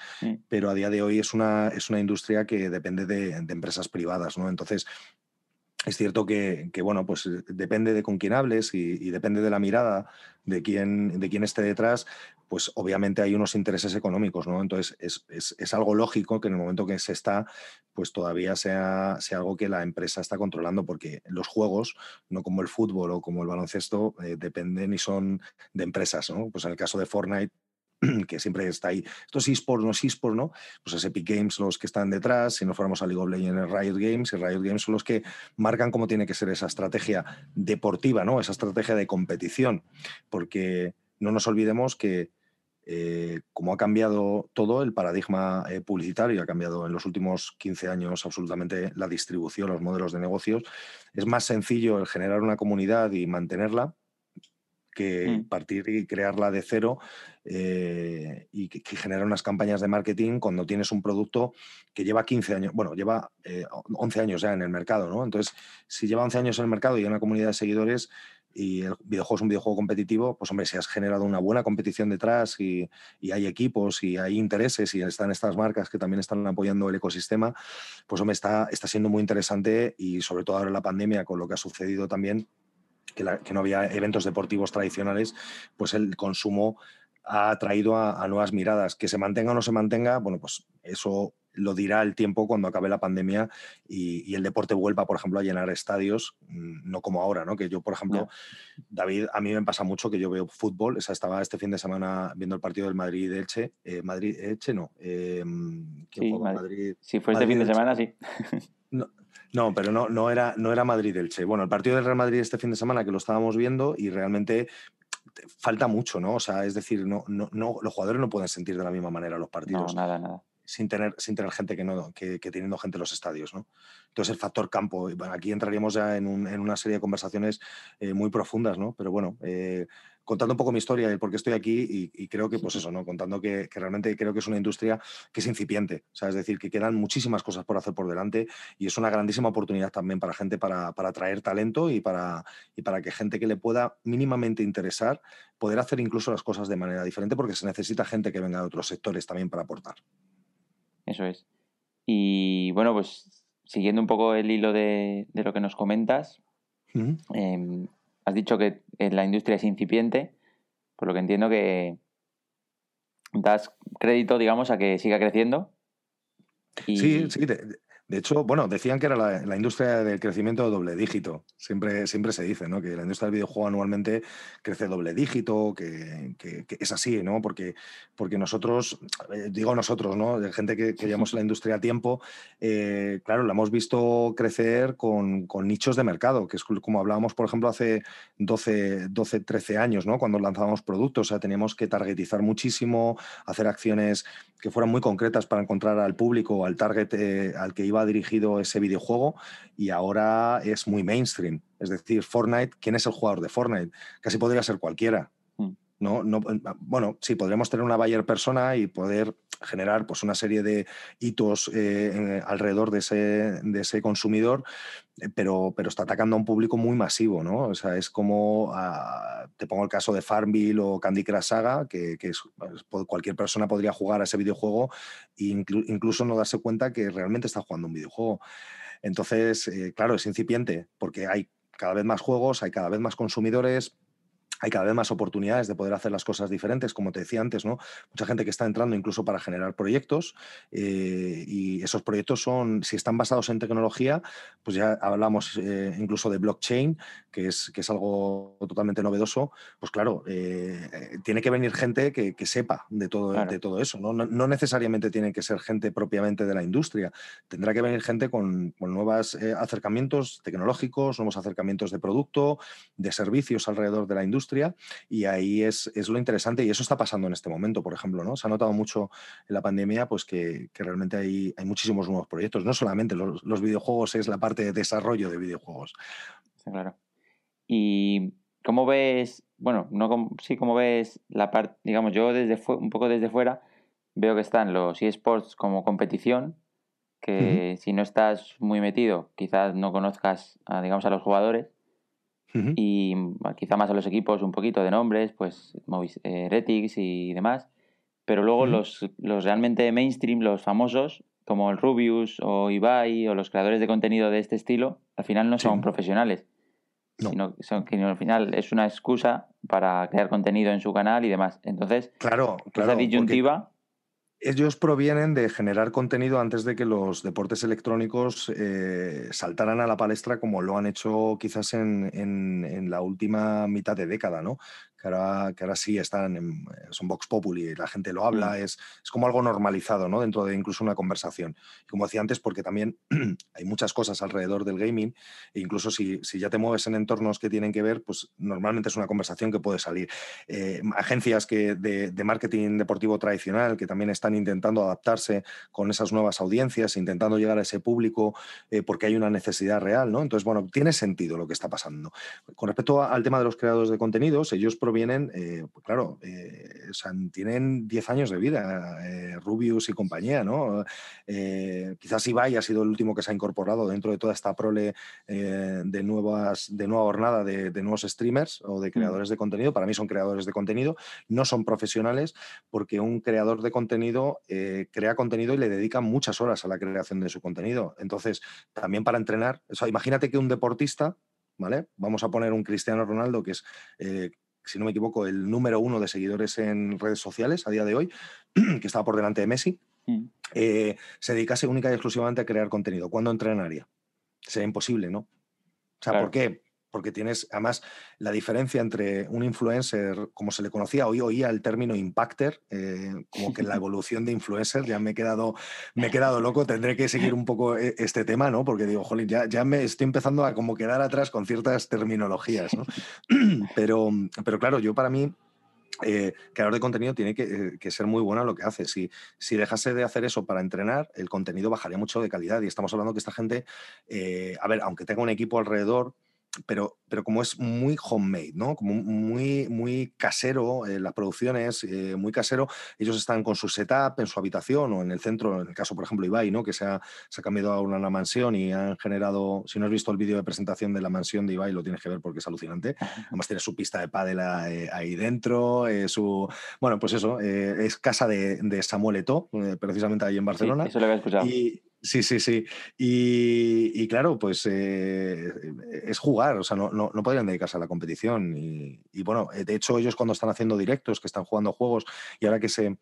pero a día de hoy es una, es una industria que depende de, empresas privadas, ¿no? Entonces, es cierto que, bueno, pues depende de con quién hables y, depende de la mirada de quién, de quién esté detrás, pues obviamente hay unos intereses económicos, ¿no? Entonces es, algo lógico que en el momento que se está, pues todavía sea, sea, algo que la empresa está controlando, porque los juegos, no como el fútbol o como el baloncesto, eh, dependen y son de empresas, ¿no? Pues en el caso de Fortnite, que siempre está ahí. Estos esports, no es esports, ¿no? Pues es Epic Games los que están detrás, si no fuéramos a League of Legends, Riot Games, y Riot Games son los que marcan cómo tiene que ser esa estrategia deportiva, ¿no? Esa estrategia de competición, porque no nos olvidemos que eh, como ha cambiado todo el paradigma eh, publicitario, ha cambiado en los últimos 15 años absolutamente la distribución, los modelos de negocios, es más sencillo el generar una comunidad y mantenerla que mm. partir y crearla de cero eh, y que, generar unas campañas de marketing cuando tienes un producto que lleva 15 años, bueno, lleva 11 años ya en el mercado, ¿no? Entonces, si lleva 11 años en el mercado y hay una comunidad de seguidores, y el videojuego es un videojuego competitivo, pues hombre, si has generado una buena competición detrás y, hay equipos y hay intereses y están estas marcas que también están apoyando el ecosistema, pues hombre, está, está siendo muy interesante y sobre todo ahora en la pandemia con lo que ha sucedido también, que, no había eventos deportivos tradicionales, pues el consumo ha traído a, a, nuevas miradas. Que se mantenga o no se mantenga, bueno, pues eso lo dirá el tiempo cuando acabe la pandemia y, el deporte vuelva, por ejemplo, a llenar estadios, mm, no como ahora, ¿no? Que yo, por ejemplo, David, a mí me pasa mucho que yo veo fútbol, esa estaba este fin de semana viendo el partido del Madrid-Elche, eh, Madrid-Elche no. Eh, sí, Madrid, si fue este fin de semana, sí. No, pero no, no era, no era Madrid-Elche. Bueno, el partido del Real Madrid este fin de semana que lo estábamos viendo y realmente falta mucho, ¿no? O sea, es decir, no, no, no, los jugadores no pueden sentir de la misma manera los partidos. No, nada, nada sin tener, sin tener gente que, no, que, teniendo gente en los estadios. ¿no? Entonces, el factor campo, aquí entraríamos ya en, una serie de conversaciones eh, muy profundas, ¿no? pero bueno, eh, contando un poco mi historia y por qué estoy aquí y, creo que, pues eso, ¿no? contando que, realmente creo que es una industria que es incipiente, o sea, es decir, que quedan muchísimas cosas por hacer por delante y es una grandísima oportunidad también para gente para, para atraer talento y para, y para que gente que le pueda mínimamente interesar poder hacer incluso las cosas de manera diferente porque se necesita gente que venga de otros sectores también para aportar. Eso es. Y bueno, pues siguiendo un poco el hilo de, lo que nos comentas, em, has dicho que la industria es incipiente, por lo que entiendo que das crédito, digamos, a que siga creciendo. Sí, sí, de hecho, bueno, decían que era la, industria del crecimiento doble dígito. Siempre, siempre se dice, ¿no? Que la industria del videojuego anualmente crece doble dígito, que, es así, ¿no? Porque, porque nosotros, eh, digo nosotros, ¿no? De gente que, que llevamos la industria a tiempo, eh, claro, la hemos visto crecer con, nichos de mercado, que es como hablábamos, por ejemplo, hace 12, 12, 13 años, ¿no? Cuando lanzábamos productos, o sea, teníamos que targetizar muchísimo, hacer acciones que fueran muy concretas para encontrar al público, al target eh, al que iba dirigido ese videojuego y ahora es muy mainstream. Es decir, Fortnite, ¿quién es el jugador de Fortnite? Casi podría ser cualquiera. No, no, bueno, sí, podríamos tener una buyer persona y poder generar pues, una serie de hitos eh, alrededor de ese, de ese consumidor, eh, pero, pero está atacando a un público muy masivo, ¿no? O sea, es como, ah, te pongo el caso de Farmville o Candy Crush Saga, que, cualquier persona podría jugar a ese videojuego e incluso no darse cuenta que realmente está jugando un videojuego. Entonces, eh, claro, es incipiente porque hay cada vez más juegos, hay cada vez más consumidores, hay cada vez más oportunidades de poder hacer las cosas diferentes, como te decía antes, ¿no? Mucha gente que está entrando incluso para generar proyectos eh, y esos proyectos son, si están basados en tecnología, pues ya hablamos eh, incluso de blockchain, que es, que es algo totalmente novedoso, pues claro, eh, tiene que venir gente que, sepa de todo, de todo eso, ¿no? ¿no? necesariamente tiene que ser gente propiamente de la industria, tendrá que venir gente con, con nuevos acercamientos tecnológicos, nuevos acercamientos de producto, de servicios alrededor de la industria y ahí es, lo interesante y eso está pasando en este momento, por ejemplo, ¿no? Se ha notado mucho en la pandemia pues que, realmente hay, hay, muchísimos nuevos proyectos, no solamente los, videojuegos es la parte de desarrollo de videojuegos. claro. ¿Y cómo ves, bueno, no sí, cómo ves la parte, digamos, yo desde un poco desde fuera veo que están los eSports como competición, que si no estás muy metido, quizás no conozcas, a, digamos, a los jugadores, y quizá más a los equipos un poquito de nombres, pues Heretics y demás. Pero luego los, los realmente mainstream, los famosos, como el Rubius o Ibai o los creadores de contenido de este estilo, al final no son profesionales. Sino son, que al final es una excusa para crear contenido en su canal y demás. Entonces, claro, claro, esa disyuntiva ellos provienen de generar contenido antes de que los deportes electrónicos eh, saltaran a la palestra como lo han hecho quizás en, en, la última mitad de década, ¿no? que ahora, sí están en, son Vox Populi, la gente lo habla, mm. es, es, como algo normalizado ¿no? dentro de incluso una conversación. Como decía antes, porque también hay muchas cosas alrededor del gaming, e incluso si, si, ya te mueves en entornos que tienen que ver, pues normalmente es una conversación que puede salir. Eh, agencias que de, de, marketing deportivo tradicional que también están intentando adaptarse con esas nuevas audiencias, intentando llegar a ese público eh, porque hay una necesidad real, ¿no? Entonces, bueno, tiene sentido lo que está pasando. Con respecto al tema de los creadores de contenidos, ellos provienen, eh, pues claro, eh, tienen 10 años de vida, Rubius y compañía, ¿no? quizás Ibai ha sido el último que se ha incorporado dentro de toda esta prole de, nuevas, de nueva jornada de, nuevos streamers o de mm. creadores de contenido. Para mí son creadores de contenido, no son profesionales porque un creador de contenido crea contenido y le dedica muchas horas a la creación de su contenido. Entonces, también para entrenar, imagínate que un deportista ¿vale? Vamos a poner un Cristiano Ronaldo que es si no me equivoco, el número uno de seguidores en redes sociales a día de hoy, que estaba por delante de Messi, mm. eh, se dedicase única y exclusivamente a crear contenido. ¿Cuándo entrenaría? Sería imposible, ¿no? O sea, ¿por qué? Porque tienes, además, la diferencia entre un influencer, como se le conocía, hoy oía el término impacter, eh, como que la evolución de influencer, ya me he, quedado, me he quedado loco, tendré que seguir un poco eh, este tema, ¿no? Porque digo, jolín, ya, ya me estoy empezando a como quedar atrás con ciertas terminologías, ¿no? Pero, pero claro, yo para mí eh, creador de contenido tiene que, que, ser muy bueno en lo que hace. Si, si dejase de hacer eso para entrenar, el contenido bajaría mucho de calidad. Y estamos hablando que esta gente, a ver, aunque tenga un equipo alrededor, pero, pero como es muy homemade, ¿no? Como muy, muy casero, eh, las producciones, eh, muy casero, ellos están con su setup en su habitación o en el centro, en el caso, por ejemplo, Ibai, ¿no? Que se ha, se ha cambiado a una, mansión y han generado, si no has visto el vídeo de presentación de la mansión de Ibai, lo tienes que ver porque es alucinante. Además tiene su pista de pádel eh, ahí dentro, su... Bueno, pues eso, es casa de, de Samuel Eto'o, precisamente ahí en Barcelona. eso lo había escuchado. Y, Sí, sí, sí. Y, claro, pues eh, es jugar, o sea, no, no, podrían dedicarse a la competición. Y, bueno, eh, de hecho ellos cuando están haciendo directos, que están jugando juegos, y ahora que se,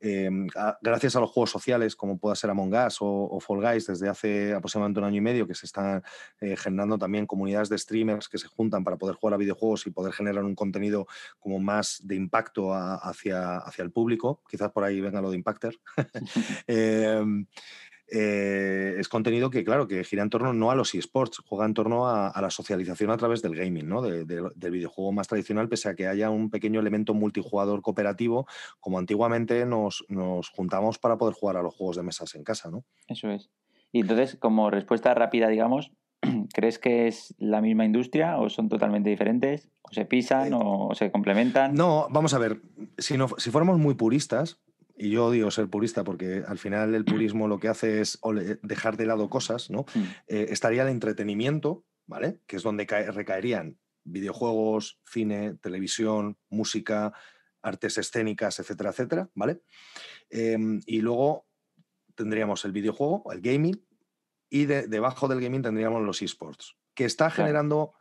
em, gracias a los juegos sociales, como pueda ser Among Us o, Fall Guys, desde hace aproximadamente un año y medio, que se están eh, generando también comunidades de streamers que se juntan para poder jugar a videojuegos y poder generar un contenido como más de impacto hacia, hacia el público. Quizás por ahí venga lo de Impacter. Eh, es contenido que, claro, que gira en torno no a los eSports, juega en torno a, la socialización a través del gaming, ¿no? del videojuego más tradicional, pese a que haya un pequeño elemento multijugador cooperativo, como antiguamente nos, nos juntamos para poder jugar a los juegos de mesas en casa, ¿no? Eso es. Y entonces, como respuesta rápida, digamos, ¿crees que es la misma industria o son totalmente diferentes? ¿O se pisan Eh, o se complementan? No, vamos a ver, si, no, si fuéramos muy puristas, y yo odio ser purista porque al final el purismo lo que hace es dejar de lado cosas, ¿no? Mm, Eh, estaría el entretenimiento, ¿vale? Que es donde cae- recaerían videojuegos, cine, televisión, música, artes escénicas, etcétera, etcétera, ¿vale? Em, y luego tendríamos el videojuego, el gaming, y de- debajo del gaming tendríamos los esports, que está Claro. generando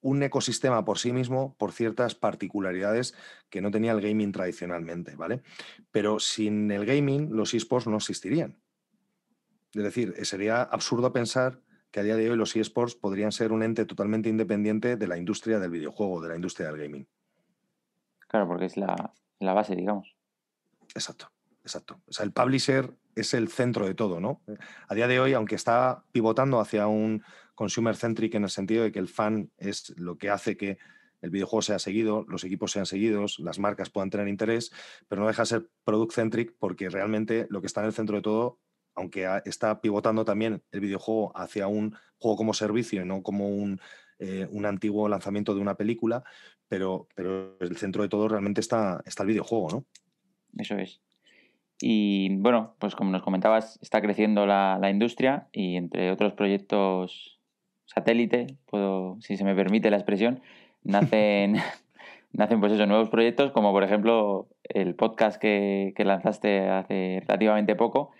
un ecosistema por sí mismo por ciertas particularidades que no tenía el gaming tradicionalmente, ¿vale? Pero sin el gaming los esports no existirían. Es decir, eh, sería absurdo pensar que a día de hoy los esports podrían ser un ente totalmente independiente de la industria del videojuego, de la industria del gaming. Claro, porque es la, la base, digamos. Exacto, exacto. O sea, el publisher es el centro de todo, ¿no? A día de hoy, aunque está pivotando hacia un consumer centric en el sentido de que el fan es lo que hace que el videojuego sea seguido, los equipos sean seguidos, las marcas puedan tener interés, pero no deja de ser product centric porque realmente lo que está en el centro de todo, aunque está pivotando también el videojuego hacia un juego como servicio y no como un, eh, un antiguo lanzamiento de una película, pero, pero el centro de todo realmente está, está el videojuego, ¿no? Eso es. Y bueno, pues como nos comentabas, está creciendo la, la industria y entre otros proyectos satélite, puedo, si se me permite la expresión, nacen, nacen pues eso, nuevos proyectos, como por ejemplo el podcast que, que lanzaste hace relativamente poco,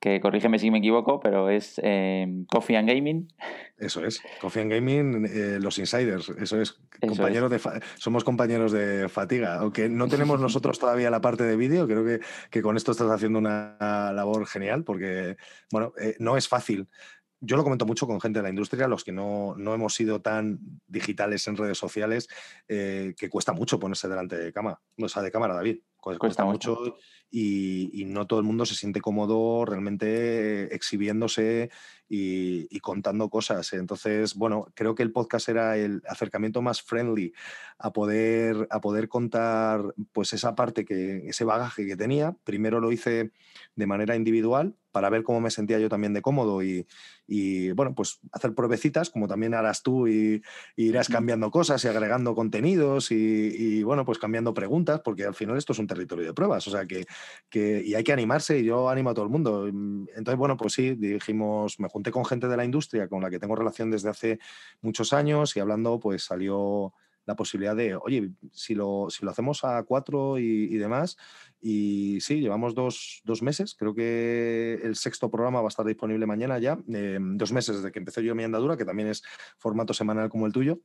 que corrígeme si me equivoco, pero es eh, Coffee and Gaming. Eso es. Coffee and Gaming, eh, los insiders, eso es. Eso compañeros De somos compañeros de fatiga. Aunque no tenemos nosotros todavía la parte de vídeo, creo que, que con esto estás haciendo una labor genial porque, bueno, eh, no es fácil. Yo lo comento mucho con gente de la industria, los que no, no hemos sido tan digitales en redes sociales, que cuesta mucho ponerse delante de cámara. O sea, de cámara, David. Cuesta, Cuesta mucho y, y no todo el mundo se siente cómodo realmente exhibiéndose y, y contando cosas. Entonces, bueno, creo que el podcast era el acercamiento más friendly a poder, a poder contar pues esa parte, que, ese bagaje que tenía. Primero lo hice de manera individual para ver cómo me sentía yo también de cómodo y, y, bueno, pues hacer pruebecitas, como también harás tú y, y irás cambiando cosas y agregando contenidos y, y, bueno, pues cambiando preguntas, porque al final esto es un territorio de pruebas, o sea que, que y hay que animarse y yo animo a todo el mundo. Entonces, bueno, pues sí, dijimos, me junté con gente de la industria con la que tengo relación desde hace muchos años y hablando, pues salió la posibilidad de, oye, si lo, si lo hacemos a cuatro y, demás, y sí, llevamos dos, dos, meses, creo que el sexto programa va a estar disponible mañana ya, eh, dos meses desde que empecé yo mi andadura, que también es formato semanal como el tuyo,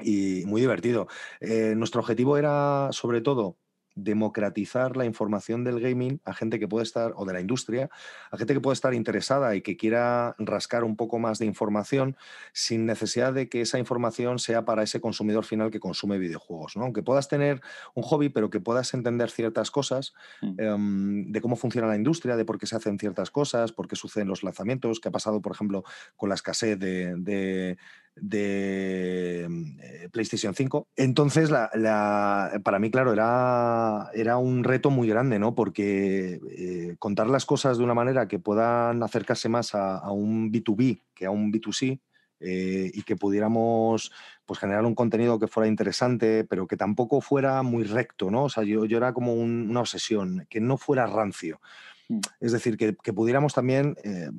y muy divertido. Eh, nuestro objetivo era, sobre todo, democratizar la información del gaming a gente que puede estar, o de la industria, a gente que puede estar interesada y que quiera rascar un poco más de información sin necesidad de que esa información sea para ese consumidor final que consume videojuegos. ¿no? Aunque puedas tener un hobby, pero que puedas entender ciertas cosas Mm. um, de cómo funciona la industria, de por qué se hacen ciertas cosas, por qué suceden los lanzamientos, qué ha pasado, por ejemplo, con la escasez de, de de eh, PlayStation 5. Entonces, la, la, para mí, claro, era, era, un reto muy grande, ¿no? Porque eh, contar las cosas de una manera que puedan acercarse más a, a un B2B que a un B2C eh, y que pudiéramos pues, generar un contenido que fuera interesante, pero que tampoco fuera muy recto, ¿no? O sea, yo, yo era como un, una obsesión, que no fuera rancio. Mm. Es decir, que, que pudiéramos también eh,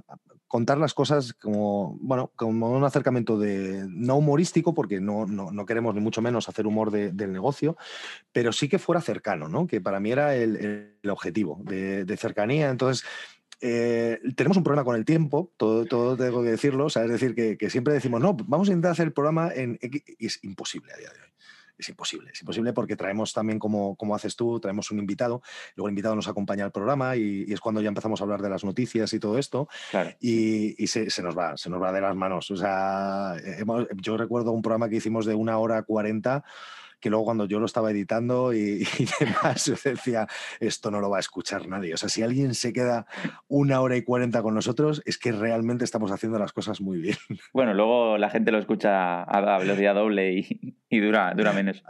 contar las cosas como, bueno, como un acercamiento de, no humorístico, porque no, no, no queremos ni mucho menos hacer humor de, del negocio, pero sí que fuera cercano, ¿no? Que para mí era el, el objetivo de, cercanía. Entonces, eh, tenemos un problema con el tiempo, todo, todo tengo que decirlo, o sea, es decir, que, que, siempre decimos, no, vamos a intentar hacer el programa en y es imposible a día de hoy es imposible. Es imposible porque traemos también, como, como haces tú, traemos un invitado, luego el invitado nos acompaña al programa y, y, es cuando ya empezamos a hablar de las noticias y todo esto. Claro. Y, y se, se, nos va, se nos va de las manos. O sea, hemos, yo recuerdo un programa que hicimos de una hora cuarenta que luego cuando yo lo estaba editando y, demás, decía, esto no lo va a escuchar nadie. O sea, si alguien se queda una hora y cuarenta con nosotros, es que realmente estamos haciendo las cosas muy bien. Bueno, luego la gente lo escucha a velocidad doble y, dura menos.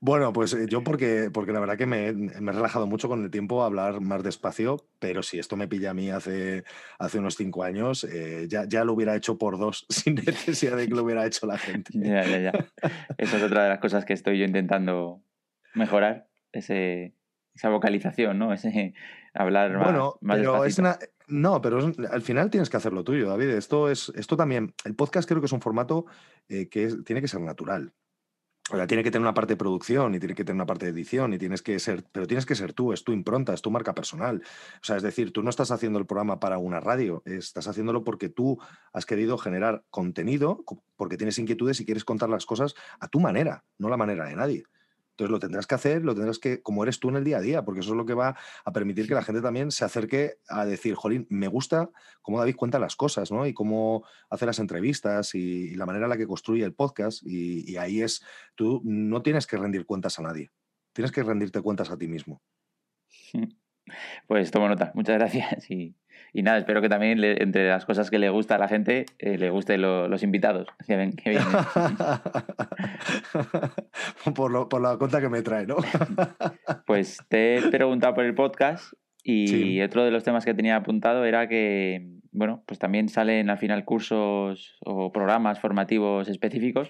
Bueno, pues eh, yo porque, porque la verdad que me, he relajado mucho con el tiempo a hablar más despacio, pero si esto me pilla a mí hace, hace unos cinco años, eh, ya, ya lo hubiera hecho por dos, sin necesidad de que lo hubiera hecho la gente. Ya, ya, ya. Esa es otra de las cosas que estoy yo intentando mejorar, ese, esa vocalización, ¿no? Ese hablar más, bueno, pero es No, pero al final tienes que hacerlo tuyo, David. Esto es, esto también, el podcast creo que es un formato eh, que tiene que ser natural. O sea, tiene que tener una parte de producción y tiene que tener una parte de edición y tienes que ser, pero tienes que ser tú, es tu impronta, es tu marca personal. O sea, es decir, tú no estás haciendo el programa para una radio, estás haciéndolo porque tú has querido generar contenido, porque tienes inquietudes y quieres contar las cosas a tu manera, no la manera de nadie. Entonces lo tendrás que hacer, lo tendrás que, como eres tú en el día a día, porque eso es lo que va a permitir que la gente también se acerque a decir, Jolín, me gusta cómo David cuenta las cosas, ¿no? Y cómo hace las entrevistas y, la manera en la que construye el podcast. Y, y, ahí es, tú no tienes que rendir cuentas a nadie, tienes que rendirte cuentas a ti mismo. Pues tomo nota, muchas gracias. Y y nada, espero que también entre las cosas que le gusta a la gente, eh, le gusten los invitados. por, por, la cuenta que me trae, ¿no? pues te he preguntado por el podcast y otro de los temas que tenía apuntado era que, bueno, pues también salen al final cursos o programas formativos específicos.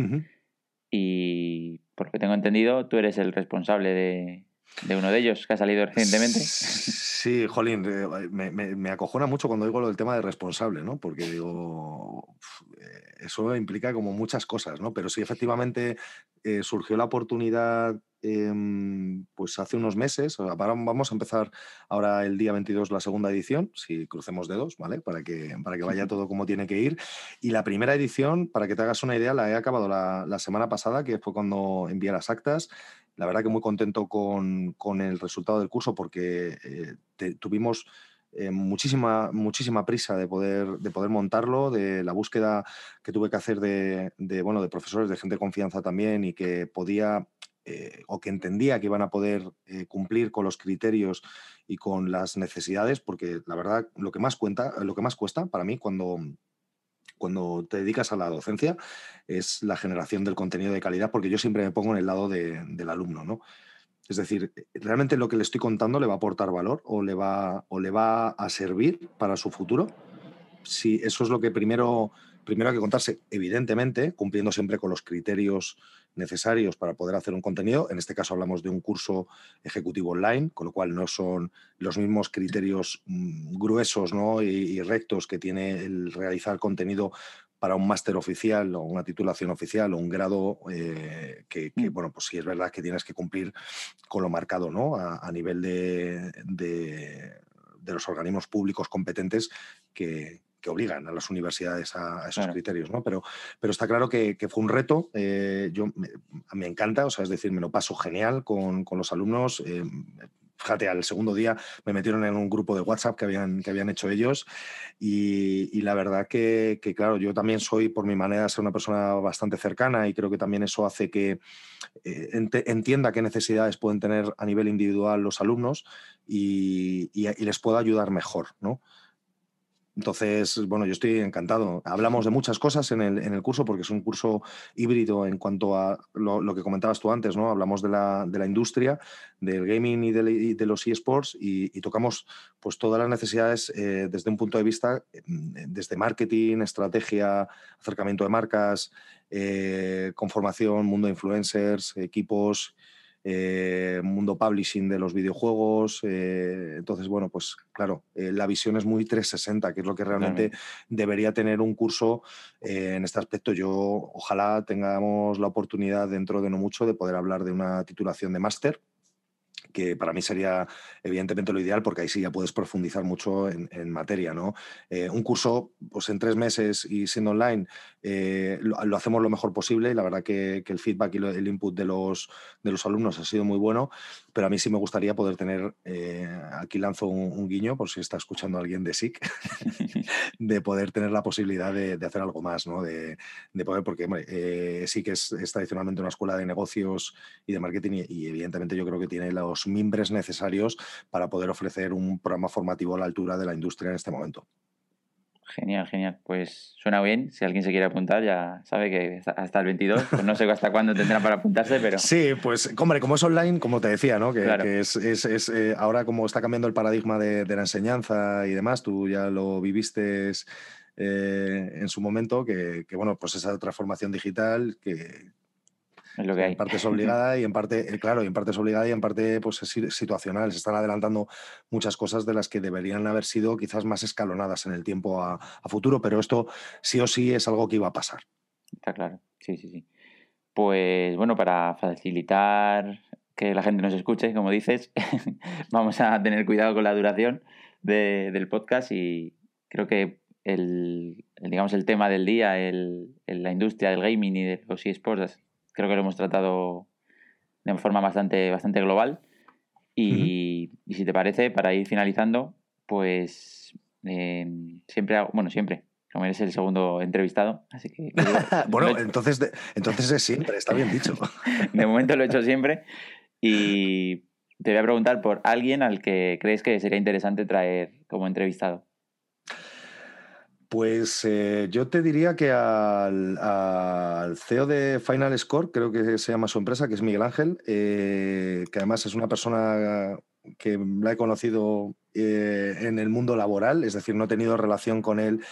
Y por lo que tengo entendido, tú eres el responsable de, de uno de ellos que ha salido recientemente. Sí, Jolín, eh, me, me, acojona mucho cuando digo lo del tema de responsable, ¿no? Porque digo, eh, eso implica como muchas cosas, ¿no? Pero sí, efectivamente eh, surgió la oportunidad em, pues hace unos meses, vamos a empezar ahora el día 22 la segunda edición, si crucemos dedos, ¿vale? Para que, para que vaya todo como tiene que ir. Y la primera edición, para que te hagas una idea, la he acabado la, la semana pasada, que fue cuando envié las actas la verdad que muy contento con, el resultado del curso porque eh, tuvimos eh, muchísima, muchísima prisa de poder, de poder montarlo, de la búsqueda que tuve que hacer de, bueno, de profesores, de gente de confianza también y que podía eh, o que entendía que iban a poder cumplir con los criterios y con las necesidades, porque la verdad lo que más cuenta, lo que más cuesta para mí cuando, cuando te dedicas a la docencia es la generación del contenido de calidad, porque yo siempre me pongo en el lado del alumno, ¿no? Es decir, ¿realmente lo que le estoy contando le va a aportar valor o le va, o le va a servir para su futuro? Si eso es lo que primero, primero hay que contarse, evidentemente, cumpliendo siempre con los criterios necesarios para poder hacer un contenido. En este caso hablamos de un curso ejecutivo online, con lo cual no son los mismos criterios mm, gruesos y, rectos que tiene el realizar contenido para un máster oficial o una titulación oficial o un grado eh, que, mm. bueno, pues sí es verdad que tienes que cumplir con lo marcado ¿no? a, nivel de, de, los organismos públicos competentes que, que obligan a las universidades a, esos criterios, ¿no? Pero, pero está claro que, fue un reto. Eh, yo me, encanta, o sea, es decir, me lo paso genial con, los alumnos. Eh, fíjate, al segundo día me metieron en un grupo de WhatsApp que habían, que habían hecho ellos y, la verdad que, claro, yo también soy, por mi manera de ser una persona bastante cercana y creo que también eso hace que eh, entienda qué necesidades pueden tener a nivel individual los alumnos y, y les pueda ayudar mejor, ¿no? Entonces, bueno, yo estoy encantado. Hablamos de muchas cosas en el, en el curso porque es un curso híbrido en cuanto a lo, que comentabas tú antes, ¿no? Hablamos de la, de la industria, del gaming y de, los eSports y, y, tocamos pues todas las necesidades eh, desde un punto de vista, mm, desde marketing, estrategia, acercamiento de marcas, eh, conformación, mundo de influencers, equipos, eh, mundo publishing de los videojuegos. Eh, entonces, bueno, pues claro, eh, la visión es muy 360, que es lo que realmente debería tener un curso en este aspecto. Yo ojalá tengamos la oportunidad dentro de no mucho de poder hablar de una titulación de máster que para mí sería evidentemente lo ideal porque ahí sí ya puedes profundizar mucho en, materia. ¿no? Eh, un curso pues en tres meses y siendo online eh, lo, hacemos lo mejor posible y la verdad que, el feedback y el input de los, de los alumnos ha sido muy bueno, pero a mí sí me gustaría poder tener, eh, aquí lanzo un, guiño por si está escuchando alguien de SIC, de poder tener la posibilidad de, hacer algo más, ¿no? de, poder, porque hombre, sí que es, tradicionalmente una escuela de negocios y de marketing y evidentemente yo creo que tiene los mimbres necesarios para poder ofrecer un programa formativo a la altura de la industria en este momento. Genial, genial. Pues suena bien. Si alguien se quiere apuntar, ya sabe que hasta el 22. Pues no sé hasta cuándo tendrá para apuntarse, pero. Sí, pues, hombre, como es online, como te decía, ¿no? Que, es, es, eh, ahora como está cambiando el paradigma de, la enseñanza y demás, tú ya lo viviste eh, en su momento, que, que, bueno, pues esa transformación digital que, en parte es obligada y en parte, eh, claro, y en parte es obligada y en parte pues, es situacional. Se están adelantando muchas cosas de las que deberían haber sido quizás más escalonadas en el tiempo a, futuro, pero esto sí o sí es algo que iba a pasar. Está claro, sí, sí, sí. Pues bueno, para facilitar que la gente nos escuche, como dices, vamos a tener cuidado con la duración del podcast y creo que el, digamos, el tema del día, el, la industria del gaming y de los eSports creo que lo hemos tratado de forma bastante, bastante global. Y, si te parece, para ir finalizando, pues em, siempre bueno, siempre, como eres el segundo entrevistado, así que... bueno, entonces, entonces es siempre, está bien dicho. de momento lo he hecho siempre y te voy a preguntar por alguien al que crees que sería interesante traer como entrevistado. Pues eh, yo te diría que al, CEO de Final Score, creo que se llama su empresa, que es Miguel Ángel, eh, que además es una persona que la he conocido eh, en el mundo laboral, es decir, no he tenido relación con él.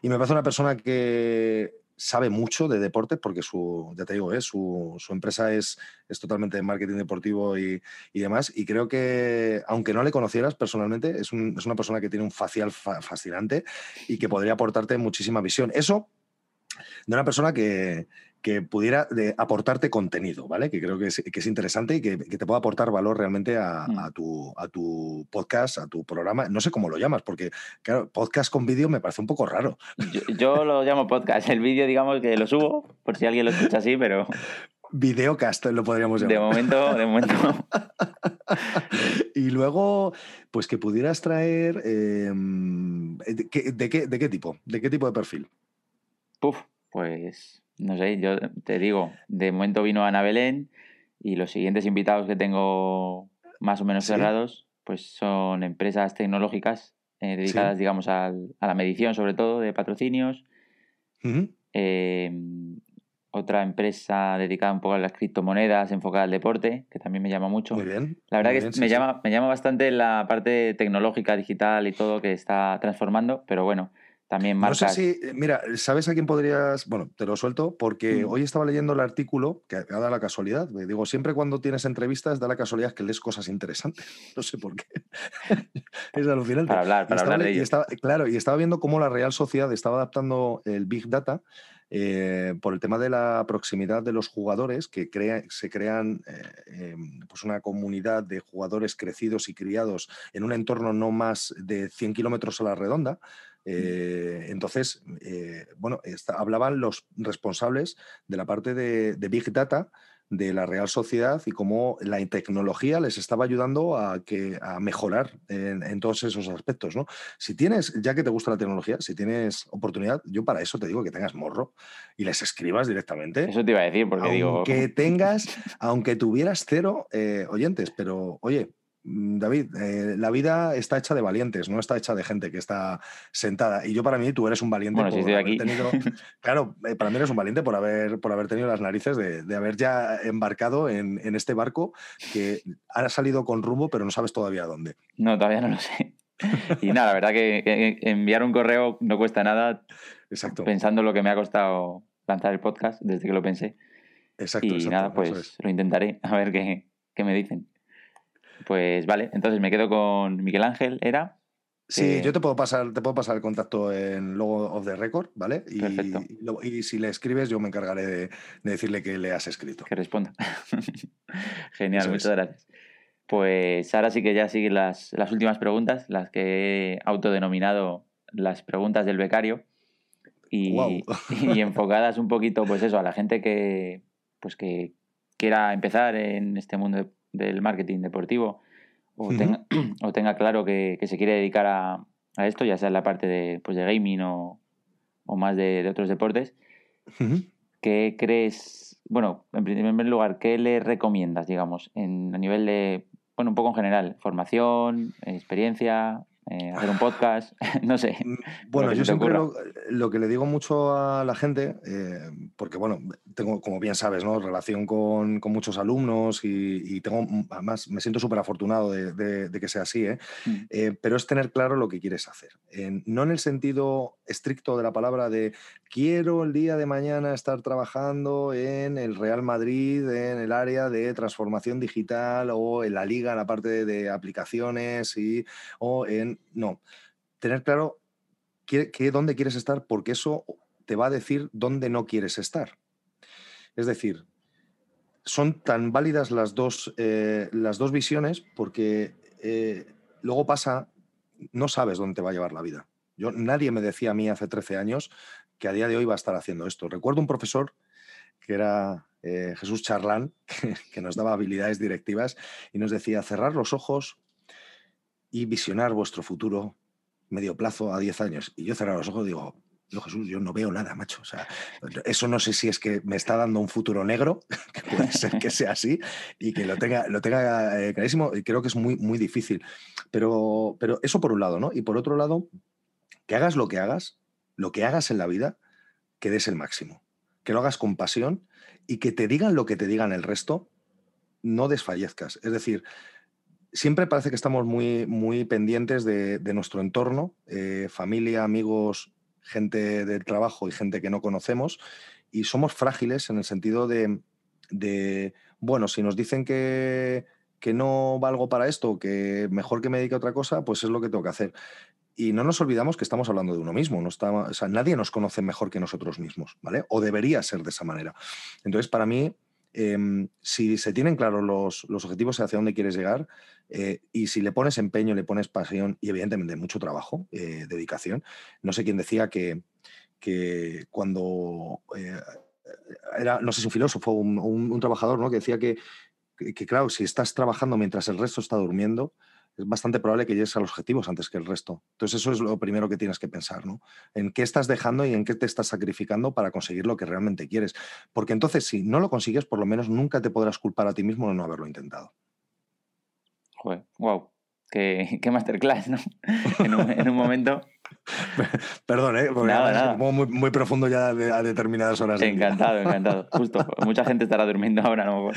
Y me parece una persona que sabe mucho de deporte porque su, ya te digo, ¿eh? su, empresa es, es totalmente de marketing deportivo y, demás. Y creo que, aunque no le conocieras personalmente, es, es una persona que tiene un facial fascinante y que podría aportarte muchísima visión. Eso de una persona que, que pudiera de aportarte contenido, ¿vale? Que creo que es, interesante y que, te pueda aportar valor realmente mm. a, tu, a tu podcast, a tu programa. No sé cómo lo llamas, porque, claro, podcast con vídeo me parece un poco raro. Yo, lo llamo podcast. El vídeo, digamos que lo subo, por si alguien lo escucha así, pero. Videocast lo podríamos llamar. De momento, de momento. y luego, pues que pudieras traer. Em, ¿de, qué, de, qué, ¿De qué tipo? ¿De qué tipo de perfil? Puf, pues no sé, yo te digo, de momento vino Ana Belén y los siguientes invitados que tengo más o menos cerrados, pues son empresas tecnológicas eh, dedicadas, digamos, a la medición, sobre todo, de patrocinios. Em, otra empresa dedicada un poco a las criptomonedas, enfocada al deporte, que también me llama mucho. Muy bien. La verdad que me, llama, me llama bastante la parte tecnológica, digital y todo que está transformando, pero bueno, también marcas. No sé si, eh, mira, ¿sabes a quién podrías? Bueno, te lo suelto porque hoy estaba leyendo el artículo que ha dado la casualidad. Digo, siempre cuando tienes entrevistas da la casualidad que lees cosas interesantes. No sé por qué. es alucinante. Para hablar, para hablar de ello. claro, y estaba viendo cómo la Real Sociedad estaba adaptando el Big Data eh, por el tema de la proximidad de los jugadores, que se crean eh, em, pues una comunidad de jugadores crecidos y criados en un entorno no más de 100 kilómetros a la redonda, eh, entonces, eh, bueno, hablaban los responsables de la parte de, Big Data de la Real Sociedad y cómo la tecnología les estaba ayudando a, que, a mejorar en, todos esos aspectos. ¿no? Si tienes, ya que te gusta la tecnología, si tienes oportunidad, yo para eso te digo que tengas morro y les escribas directamente. Eso te iba a decir, porque digo. Que tengas, aunque tuvieras cero eh, oyentes, pero oye, David, eh, la vida está hecha de valientes, no está hecha de gente que está sentada. Y yo para mí, tú eres un valiente por haber tenido. Claro, eh, para mí eres un valiente por haber, por haber tenido las narices de, haber ya embarcado en, este barco que ha salido con rumbo, pero no sabes todavía dónde. No, todavía no lo sé. Y nada, la verdad que, enviar un correo no cuesta nada. Exacto. Pensando lo que me ha costado lanzar el podcast desde que lo pensé. Exacto. Y nada, pues lo intentaré, a ver qué, qué me dicen. Pues vale, entonces me quedo con Miguel Ángel, ¿era? Sí, yo te puedo pasar, te puedo pasar el contacto en Logo of the Record, ¿vale? Y, Perfecto. Y, si le escribes, yo me encargaré de, decirle que le has escrito. Que responda. Genial, muchas gracias. Pues ahora sí que ya siguen las, las últimas preguntas, las que he autodenominado las preguntas del becario. Y, y, enfocadas un poquito, pues eso, a la gente que, pues que quiera empezar en este mundo del marketing deportivo o, tenga, o tenga, claro que, se quiere dedicar a, esto, ya sea en la parte de, pues de gaming o, más de, otros deportes, ¿qué crees, bueno, en primer lugar, qué le recomiendas, digamos, en, a nivel de, bueno, un poco en general, formación, experiencia, eh, hacer un podcast, no sé. Mm, bueno, yo siempre lo, que le digo mucho a la gente, eh, porque bueno, tengo, como bien sabes, ¿no? relación con, con muchos alumnos y, tengo, mm, además, me siento súper afortunado de, de, que sea así, ¿eh? Mm. pero es tener claro lo que quieres hacer. no en el sentido estricto de la palabra de quiero el día de mañana estar trabajando en el Real Madrid, en el área de transformación digital o en la liga, en la parte de aplicaciones y, o en no. Tener claro dónde quieres estar, porque eso te va a decir dónde no quieres estar. Es decir, son tan válidas las dos, eh, las dos visiones porque eh, luego pasa, no sabes dónde te va a llevar la vida. Yo, nadie me decía a mí hace 13 años que a día de hoy va a estar haciendo esto. Recuerdo un profesor que era eh, Jesús Charlán, que, nos daba habilidades directivas y nos decía cerrar los ojos, y visionar vuestro futuro medio plazo a 10 años. Y yo cerrar los ojos y digo, no, Jesús, yo no veo nada, macho. O sea, eso no sé si es que me está dando un futuro negro, que puede ser que sea así, y que lo tenga, lo tenga eh, clarísimo, y creo que es muy, muy difícil. Pero, pero eso por un lado, ¿no? Y por otro lado, que hagas lo que hagas, lo que hagas en la vida, que des el máximo. Que lo hagas con pasión y que te digan lo que te digan el resto, no desfallezcas. Es decir, siempre parece que estamos muy, muy pendientes de, nuestro entorno, eh, familia, amigos, gente del trabajo y gente que no conocemos, y somos frágiles en el sentido de, bueno, si nos dicen que, que no valgo para esto, que mejor que me dedique a otra cosa, pues es lo que tengo que hacer. Y no nos olvidamos que estamos hablando de uno mismo, no está, o sea, nadie nos conoce mejor que nosotros mismos, ¿vale? O debería ser de esa manera. Entonces, para mí, Em, si se tienen claros los, objetivos hacia dónde quieres llegar eh, y si le pones empeño, le pones pasión y evidentemente mucho trabajo, eh, dedicación. No sé quién decía que, que cuando eh, era, no sé si un filósofo o un, trabajador, ¿no? que decía que, que, claro, si estás trabajando mientras el resto está durmiendo, es bastante probable que llegues a los objetivos antes que el resto. Entonces eso es lo primero que tienes que pensar, ¿no? En qué estás dejando y en qué te estás sacrificando para conseguir lo que realmente quieres. Porque entonces si no lo consigues, por lo menos nunca te podrás culpar a ti mismo de no haberlo intentado. Joder, wow. Qué, masterclass, ¿no? en, un, momento... Perdón, ¿eh? Porque nada, Muy, profundo ya a determinadas horas. Encantado, encantado. Justo. Mucha gente estará durmiendo ahora, ¿no?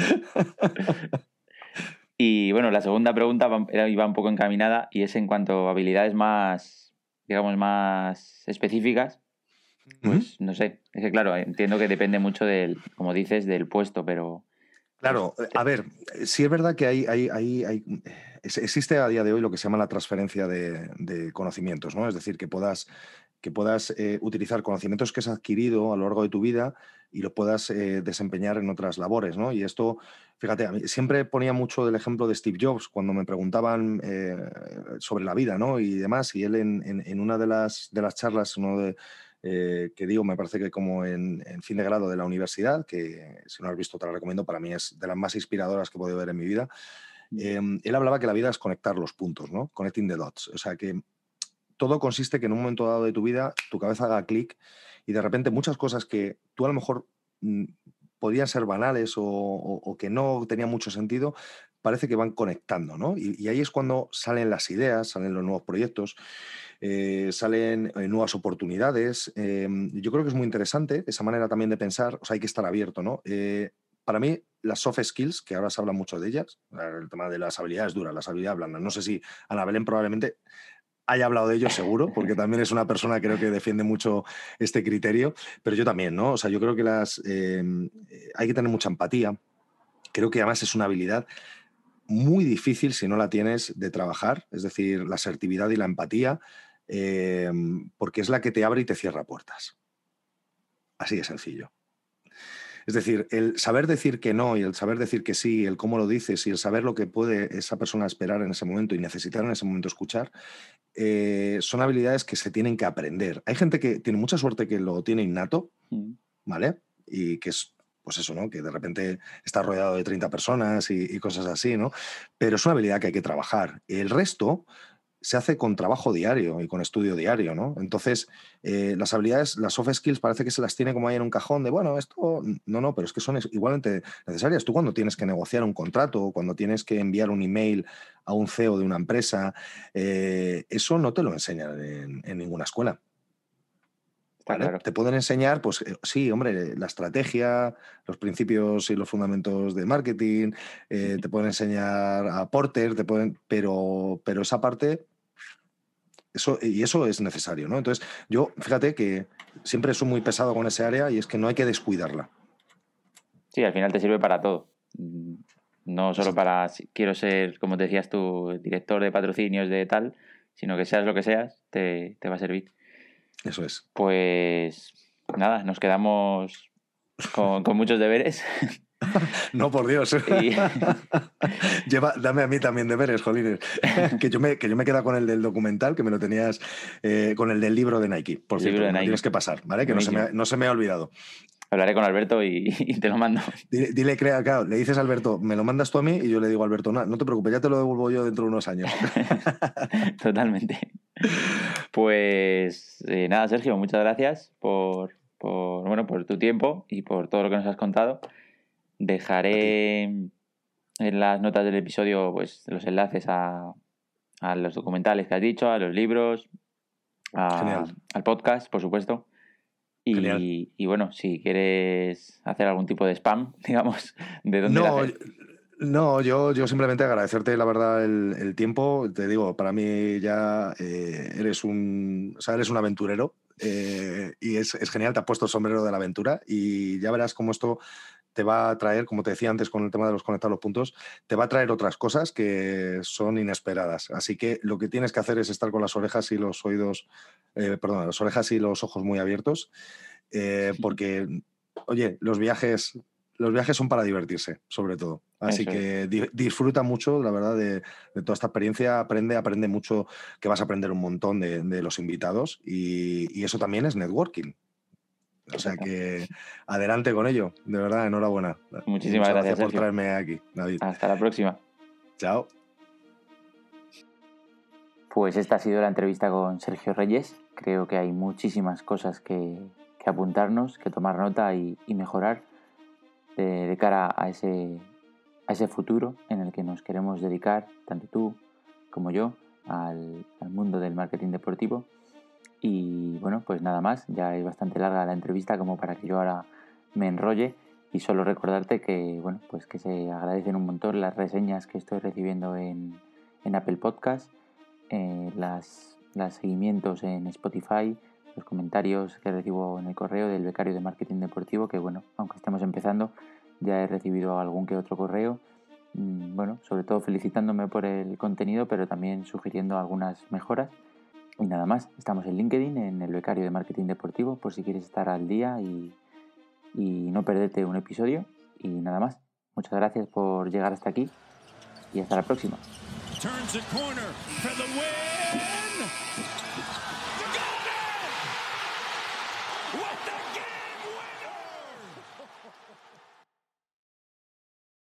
Y bueno, la segunda pregunta iba un poco encaminada y es en cuanto a habilidades más, digamos, más específicas. Pues no sé, es que claro, entiendo que depende mucho del, como dices, del puesto, pero... Claro, a ver, sí es verdad que hay, hay, hay, existe a día de hoy lo que se llama la transferencia de, de conocimientos, ¿no? Es decir, que puedas que puedas eh, utilizar conocimientos que has adquirido a lo largo de tu vida y lo puedas eh, desempeñar en otras labores, ¿no? Y esto, fíjate, a mí siempre ponía mucho del ejemplo de Steve Jobs cuando me preguntaban eh, sobre la vida, ¿no? Y demás, y él en, una de las, de las charlas, uno de, que digo, me parece que como en, fin de grado de la universidad, que si no has visto te la recomiendo, para mí es de las más inspiradoras que he podido ver en mi vida, mm. él hablaba que la vida es conectar los puntos, ¿no? Connecting the dots. O sea, que todo consiste que en un momento dado de tu vida tu cabeza haga clic y de repente muchas cosas que tú a lo mejor mm, podían ser banales o, que no tenían mucho sentido, parece que van conectando, ¿no? Y, ahí es cuando salen las ideas, salen los nuevos proyectos, eh, salen eh, nuevas oportunidades. Em, yo creo que es muy interesante esa manera también de pensar, o sea, hay que estar abierto, ¿no? Eh, para mí, las soft skills, que ahora se habla mucho de ellas, el tema de las habilidades duras, las habilidades blandas, no sé si Ana Belén probablemente haya hablado de ello seguro, porque también es una persona creo que defiende mucho este criterio, pero yo también, ¿no? O sea, yo creo que las eh, hay que tener mucha empatía. Creo que además es una habilidad muy difícil si no la tienes de trabajar, es decir, la asertividad y la empatía, em, porque es la que te abre y te cierra puertas. Así de sencillo. Es decir, el saber decir que no y el saber decir que sí, el cómo lo dices y el saber lo que puede esa persona esperar en ese momento y necesitar en ese momento escuchar, eh, son habilidades que se tienen que aprender. Hay gente que tiene mucha suerte que lo tiene innato, mm. ¿vale? Y que es pues eso, ¿no? Que de repente está rodeado de 30 personas y, y, cosas así, ¿no? Pero es una habilidad que hay que trabajar. El resto se hace con trabajo diario y con estudio diario, ¿no? Entonces, eh, las habilidades, las soft skills parece que se las tiene como ahí en un cajón de, bueno, esto, no, no, pero es que son igualmente necesarias. Tú cuando tienes que negociar un contrato, cuando tienes que enviar un email a un CEO de una empresa, eh, eso no te lo enseñan en, ninguna escuela. Te pueden enseñar, pues eh, sí, hombre, la estrategia, los principios y los fundamentos de marketing, te pueden enseñar a Porter, te pueden, pero, pero esa parte eso, y eso es necesario, ¿no? Entonces, yo, fíjate que siempre soy muy pesado con ese área y es que no hay que descuidarla. Sí, al final te sirve para todo. No solo para, quiero ser, como decías tú, director de patrocinios de tal, sino que seas lo que seas, te, te va a servir. Eso es. Pues nada, nos quedamos con, con muchos deberes. no, por Dios. Lleva, dame a mí también deberes, jolines. que, yo me, que yo me queda con el del documental, que me lo tenías eh, con el del libro de Nike. Por cierto, tienes que pasar, ¿vale? Que no se, me, no se, me, ha olvidado. Hablaré con Alberto y, te lo mando. Dile, crea, claro, le dices a Alberto, me lo mandas tú a mí y yo le digo a Alberto, no, no te preocupes, ya te lo devuelvo yo dentro de unos años. Totalmente. Pues eh, nada, Sergio, muchas gracias por, por, bueno, por tu tiempo y por todo lo que nos has contado. Dejaré en las notas del episodio pues, los enlaces a, los documentales que has dicho, a los libros, al podcast, por supuesto. Y, bueno, si quieres hacer algún tipo de spam, digamos, ¿de dónde no, No, yo, yo simplemente agradecerte, la verdad, el, tiempo. Te digo, para mí ya eh, eres un, o eres un aventurero eh, y es, es, genial, te has puesto el sombrero de la aventura y ya verás cómo esto te va a traer, como te decía antes con el tema de los conectar los puntos, te va a traer otras cosas que son inesperadas. Así que lo que tienes que hacer es estar con las orejas y los oídos, eh, perdón, las orejas y los ojos muy abiertos, eh, porque, oye, los viajes, los viajes son para divertirse, sobre todo. Así que disfruta mucho, la verdad, de, toda esta experiencia. Aprende, aprende mucho, que vas a aprender un montón de, los invitados y, eso también es networking. O sea que adelante con ello, de verdad, enhorabuena. Muchísimas gracias, por traerme aquí, David. Hasta la próxima. Chao. Pues esta ha sido la entrevista con Sergio Reyes. Creo que hay muchísimas cosas que, apuntarnos, que tomar nota y, mejorar de, cara a ese, a ese futuro en el que nos queremos dedicar, tanto tú como yo, al mundo del marketing deportivo y bueno, pues nada más, ya es bastante larga la entrevista como para que yo ahora me enrolle y solo recordarte que bueno, pues que se agradecen un montón las reseñas que estoy recibiendo en, Apple Podcast, eh, las, los seguimientos en Spotify, los comentarios que recibo en el correo del becario de marketing deportivo, que bueno, aunque estemos empezando, ya he recibido algún que otro correo, mm, bueno, sobre todo felicitándome por el contenido, pero también sugiriendo algunas mejoras. Y nada más, estamos en LinkedIn, en el becario de marketing deportivo, por si quieres estar al día y, y no perderte un episodio. Y nada más, muchas gracias por llegar hasta aquí y hasta la próxima.